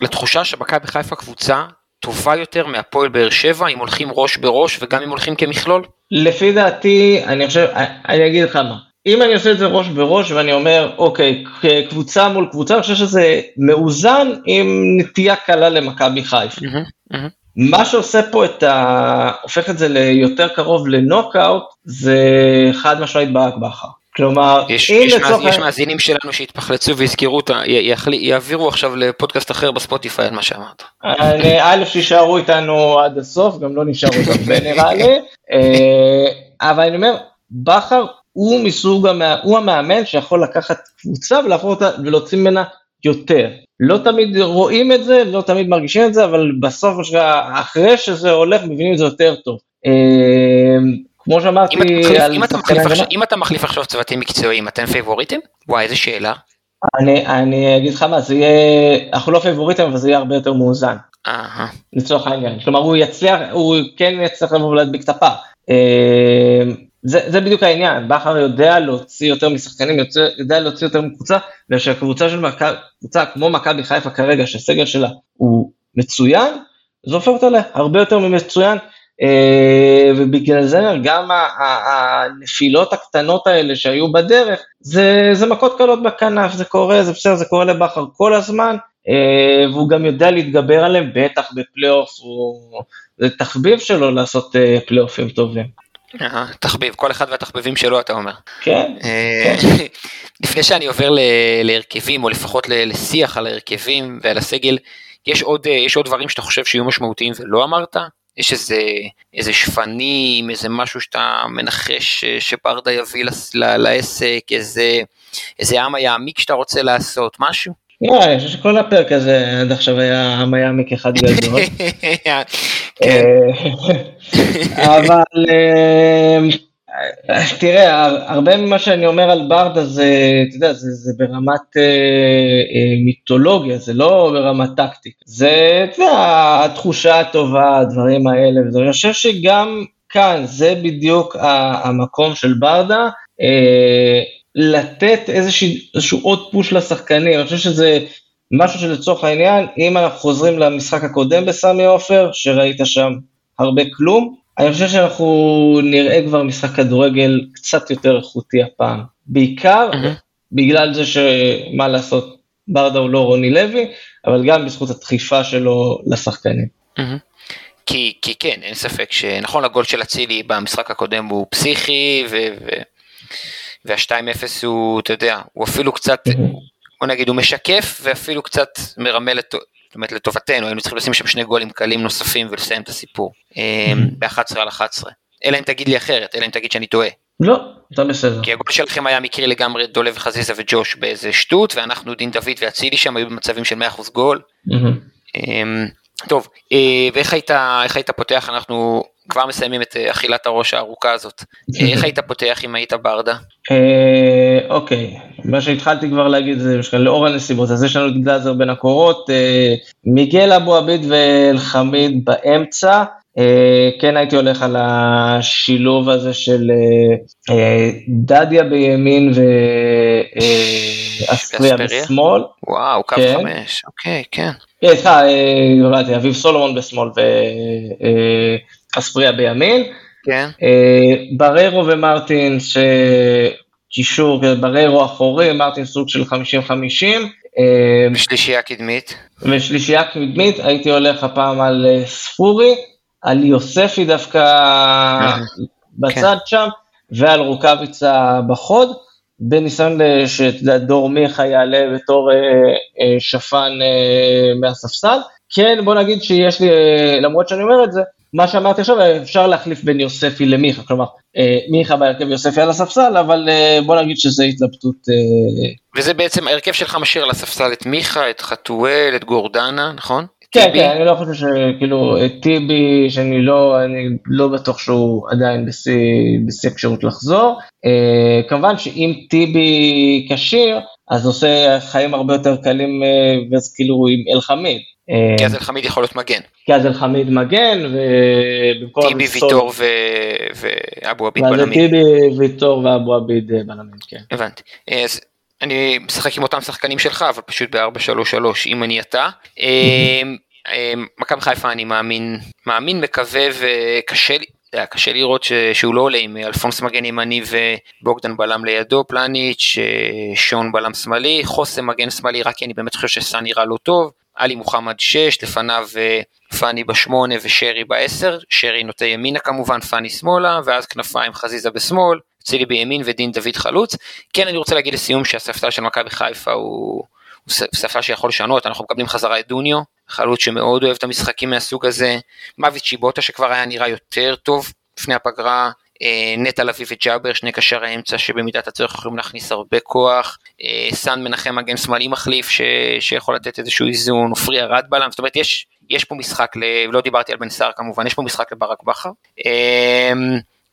[SPEAKER 1] לתחושה שמכבי חיפה קבוצה טובה יותר מהפועל באר שבע, אם הולכים ראש בראש וגם אם הולכים כמכלול?
[SPEAKER 2] לפי דעתי, אני חושב, אני אגיד לך מה, אם אני עושה את זה ראש בראש ואני אומר, אוקיי, קבוצה מול קבוצה, אני חושב שזה מאוזן עם נטייה קלה למכבי חיפה. Mm-hmm, mm-hmm. מה שעושה פה את ה... הופך את זה ליותר קרוב לנוקאוט, זה חד משמעית ברק בכר. כלומר,
[SPEAKER 1] יש, אם יש, לצורך... יש מאזינים שלנו שהתפחלצו ויזכרו אותה, יעבירו עכשיו לפודקאסט אחר בספוטיפיי על מה שאמרת.
[SPEAKER 2] א', שישארו איתנו עד הסוף, גם לא נשארו הרבה נראה לי, אה, אבל אני אומר, בכר הוא מסוג, המה, הוא המאמן שיכול לקחת קבוצה ולהפוך אותה ולהוציא ממנה יותר. לא תמיד רואים את זה, לא תמיד מרגישים את זה, אבל בסוף, אחרי שזה הולך, מבינים את זה יותר טוב. אה, כמו שאמרתי,
[SPEAKER 1] אם אתה מחליף עכשיו צוותים מקצועיים, אתם פייבוריטים? וואי, איזה שאלה.
[SPEAKER 2] אני, אני אגיד לך מה, זה יהיה, אנחנו לא פייבוריטים, אבל זה יהיה הרבה יותר מאוזן. לצורך העניין. כלומר, הוא יצליח, הוא כן יצליח לבוא ולהדביק את הפער. זה, זה בדיוק העניין, בכר יודע להוציא יותר משחקנים, יוצא, יודע להוציא יותר מקבוצה, ושהקבוצה של מכבי, קבוצה כמו מכבי חיפה כרגע, שהסגל שלה הוא מצוין, זה הופך אותה להרבה יותר ממצוין, אה, ובגלל זה גם הנפילות הקטנות האלה שהיו בדרך, זה, זה מכות קלות בכנף, זה קורה, זה בסדר, זה קורה לבכר כל הזמן, אה, והוא גם יודע להתגבר עליהם, בטח בפלייאוף, זה תחביב שלו לעשות אה, פלייאופים טובים.
[SPEAKER 1] תחביב, כל אחד והתחביבים שלו אתה אומר.
[SPEAKER 2] כן.
[SPEAKER 1] אה, *laughs* לפני שאני עובר להרכבים, או לפחות לשיח על ההרכבים ועל הסגל, יש עוד, אה, יש עוד דברים שאתה חושב שיהיו משמעותיים ולא אמרת? יש איזה, איזה שפנים, איזה משהו שאתה מנחש אה, שברדה יביא לעסק, איזה, איזה עם היעמיק שאתה רוצה לעשות, משהו?
[SPEAKER 2] לא, אני חושב שכל הפרק הזה עד עכשיו היה עם היעמיק אחד גדול. *laughs* כן. *laughs* אבל אה, תראה, הרבה ממה שאני אומר על ברדה זה, אתה יודע, זה, זה ברמת אה, אה, מיתולוגיה, זה לא ברמת טקטית. זה, אתה יודע, התחושה הטובה, הדברים האלה, ואני חושב שגם כאן, זה בדיוק המקום של ברדה, אה, לתת איזשהו, איזשהו עוד פוש לשחקנים, אני חושב שזה משהו שלצורך העניין, אם אנחנו חוזרים למשחק הקודם בסמי עופר, שראית שם הרבה כלום, אני חושב שאנחנו נראה כבר משחק כדורגל קצת יותר איכותי הפעם. בעיקר mm-hmm. בגלל זה שמה לעשות, ברדה הוא לא רוני לוי, אבל גם בזכות הדחיפה שלו לשחקנים. Mm-hmm.
[SPEAKER 1] כי, כי כן, אין ספק שנכון הגול של אצילי במשחק הקודם הוא פסיכי, ו, ו, וה-2-0 הוא, אתה יודע, הוא אפילו קצת, בוא נגיד, הוא משקף ואפילו קצת מרמה לטוב. אומרת לטובתנו, היינו צריכים לשים שם שני גולים קלים נוספים ולסיים את הסיפור. אמ, ב-11 על 11. אלא אם תגיד לי אחרת, אלא אם תגיד שאני טועה.
[SPEAKER 2] לא, אתה בסדר.
[SPEAKER 1] כי הגול שלכם היה מקרי לגמרי, דולב וחזיזה וג'וש באיזה שטות, ואנחנו, דין דוד ואצילי שם היו במצבים של 100% גול. אמ, טוב, אה, ואיך היית, היית פותח, אנחנו כבר מסיימים את אה, אכילת הראש הארוכה הזאת. אה, איך היית פותח אם היית ברדה?
[SPEAKER 2] אוקיי, מה שהתחלתי כבר להגיד זה לאור הנסיבות, אז יש לנו את גלאזר בין הקורות, מיגל אבו עביד ואלחמיד באמצע, כן הייתי הולך על השילוב הזה של דדיה בימין ואספריה בשמאל.
[SPEAKER 1] וואו, קו כן. חמש, אוקיי, כן.
[SPEAKER 2] סליחה, אביב סולומון בשמאל ואספריה בימין.
[SPEAKER 1] כן.
[SPEAKER 2] בררו ומרטין, קישור בררו אחורי, מרטין סוג של 50-50.
[SPEAKER 1] ושלישייה קדמית.
[SPEAKER 2] ושלישייה קדמית, הייתי הולך הפעם על ספורי, על יוספי דווקא *laughs* בצד כן. שם, ועל רוקאביצה בחוד, בניסיון שדור מיכה יעלה בתור שפן מהספסל. כן, בוא נגיד שיש לי, למרות שאני אומר את זה, מה שאמרתי עכשיו, אפשר להחליף בין יוספי למיכה, כלומר, מיכה בהרכב יוספי על הספסל, אבל בוא נגיד שזה התלבטות.
[SPEAKER 1] וזה בעצם ההרכב שלך משאיר על הספסל את מיכה, את חתואל, את גורדנה, נכון?
[SPEAKER 2] כן, כן, אני לא חושב שכאילו טיבי, שאני לא, אני לא בטוח שהוא עדיין בשיא אפשרות לחזור. כמובן שאם טיבי כשיר, אז עושה חיים הרבה יותר קלים, ואז כאילו עם אלחמיד.
[SPEAKER 1] כי אז אלחמיד יכול להיות מגן.
[SPEAKER 2] כי אז אלחמיד מגן, ובמקום...
[SPEAKER 1] טיבי, ויטור ואבו עביד
[SPEAKER 2] בלמים. טיבי, ויטור ואבו עביד בלמים, כן.
[SPEAKER 1] הבנתי. אז אני משחק עם אותם שחקנים שלך, אבל פשוט ב-4-3-3, אם אני אתה. מכבי חיפה אני מאמין, מאמין, מקווה וקשה לי. קשה לראות ש, שהוא לא עולה עם אלפונס מגן ימני ובוגדן בלם לידו, פלניץ', שון בלם שמאלי, חוסם מגן שמאלי רק כי אני באמת חושב שסאן נראה לא טוב, עלי מוחמד 6, לפניו פאני בשמונה ושרי בעשר, שרי נוטה ימינה כמובן, פאני שמאלה, ואז כנפיים חזיזה בשמאל, צילי בימין ודין דוד חלוץ. כן אני רוצה להגיד לסיום שהספסל של מכבי חיפה הוא, הוא ספסל שיכול לשנות, אנחנו מקבלים חזרה את דוניו, חלוץ שמאוד אוהב את המשחקים מהסוג הזה, מוות שיבוטה שכבר היה נראה יותר טוב לפני הפגרה, נטע לביא וג'אבר, שני קשרי האמצע שבמידת הצורך יכולים להכניס הרבה כוח, סאן מנחם מגן שמאלי מחליף ש... שיכול לתת איזשהו איזון, עופרי ארד בלם, זאת אומרת יש, יש פה משחק, ל... לא דיברתי על בן סער כמובן, יש פה משחק לברק בכר.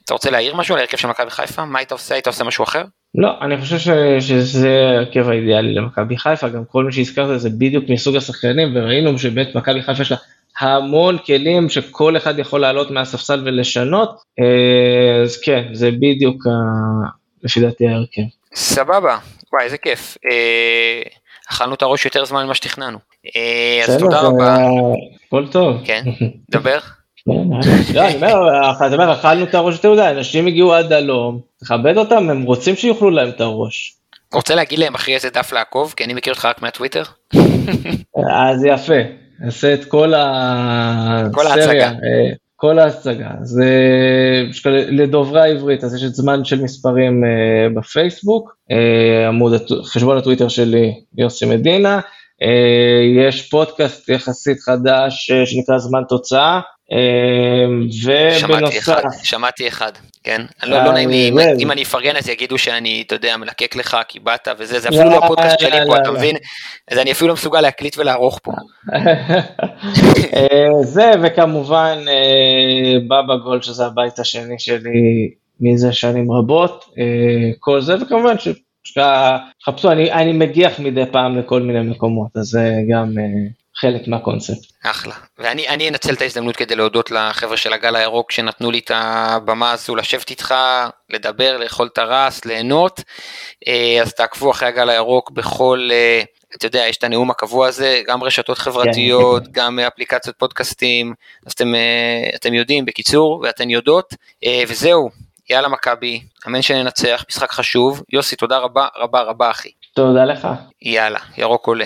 [SPEAKER 1] אתה רוצה להעיר משהו על ההרכב של מכבי חיפה? מה היית עושה? היית עושה משהו אחר?
[SPEAKER 2] לא, אני חושב ש... שזה ההרכב האידיאלי למכבי חיפה, גם כל מי שהזכרת זה בדיוק מסוג השחקנים, וראינו שבאמת מכבי חיפה יש לה המון כלים שכל אחד יכול לעלות מהספסל ולשנות, אז כן, זה בדיוק לפי דעתי ההרכב.
[SPEAKER 1] סבבה, וואי איזה כיף. אכלנו את הראש יותר זמן ממה שתכננו. אז תודה רבה.
[SPEAKER 2] הכל טוב.
[SPEAKER 1] כן, דבר. *laughs*
[SPEAKER 2] לא, אני אומר, אכלנו את הראש מדי, אנשים הגיעו עד הלום, תכבד אותם, הם רוצים שיאכלו להם את הראש.
[SPEAKER 1] רוצה להגיד להם אחרי איזה דף לעקוב, כי אני מכיר אותך רק מהטוויטר?
[SPEAKER 2] אז יפה, נעשה את כל הסריה, כל ההצגה. אז לדוברי העברית, אז יש את זמן של מספרים בפייסבוק, עמוד, חשבון הטוויטר שלי, יוסי מדינה, יש פודקאסט יחסית חדש שנקרא זמן תוצאה,
[SPEAKER 1] ובנוסף... שמעתי אחד, כן? לא, לא נעים לי, אם אני אפרגן אז יגידו שאני, אתה יודע, מלקק לך כי באת וזה, זה אפילו לא הפודקאסט שלי פה, אתה מבין? אז אני אפילו לא מסוגל להקליט ולערוך פה.
[SPEAKER 2] זה, וכמובן בבא גול, שזה הבית השני שלי מזה שנים רבות, כל זה, וכמובן שחפשו, אני מגיח מדי פעם לכל מיני מקומות, אז זה גם... חלק מהקונספט.
[SPEAKER 1] אחלה. ואני אנצל את ההזדמנות כדי להודות לחבר'ה של הגל הירוק שנתנו לי את הבמה הזו לשבת איתך, לדבר, לאכול הרס, ליהנות. אז תעקבו אחרי הגל הירוק בכל, אתה יודע, יש את הנאום הקבוע הזה, גם רשתות חברתיות, כן. גם אפליקציות פודקאסטים, אז אתם, אתם יודעים, בקיצור, ואתן יודעות, וזהו, יאללה מכבי, אמן שננצח, משחק חשוב. יוסי, תודה רבה רבה רבה אחי.
[SPEAKER 2] תודה לך.
[SPEAKER 1] יאללה, ירוק עולה.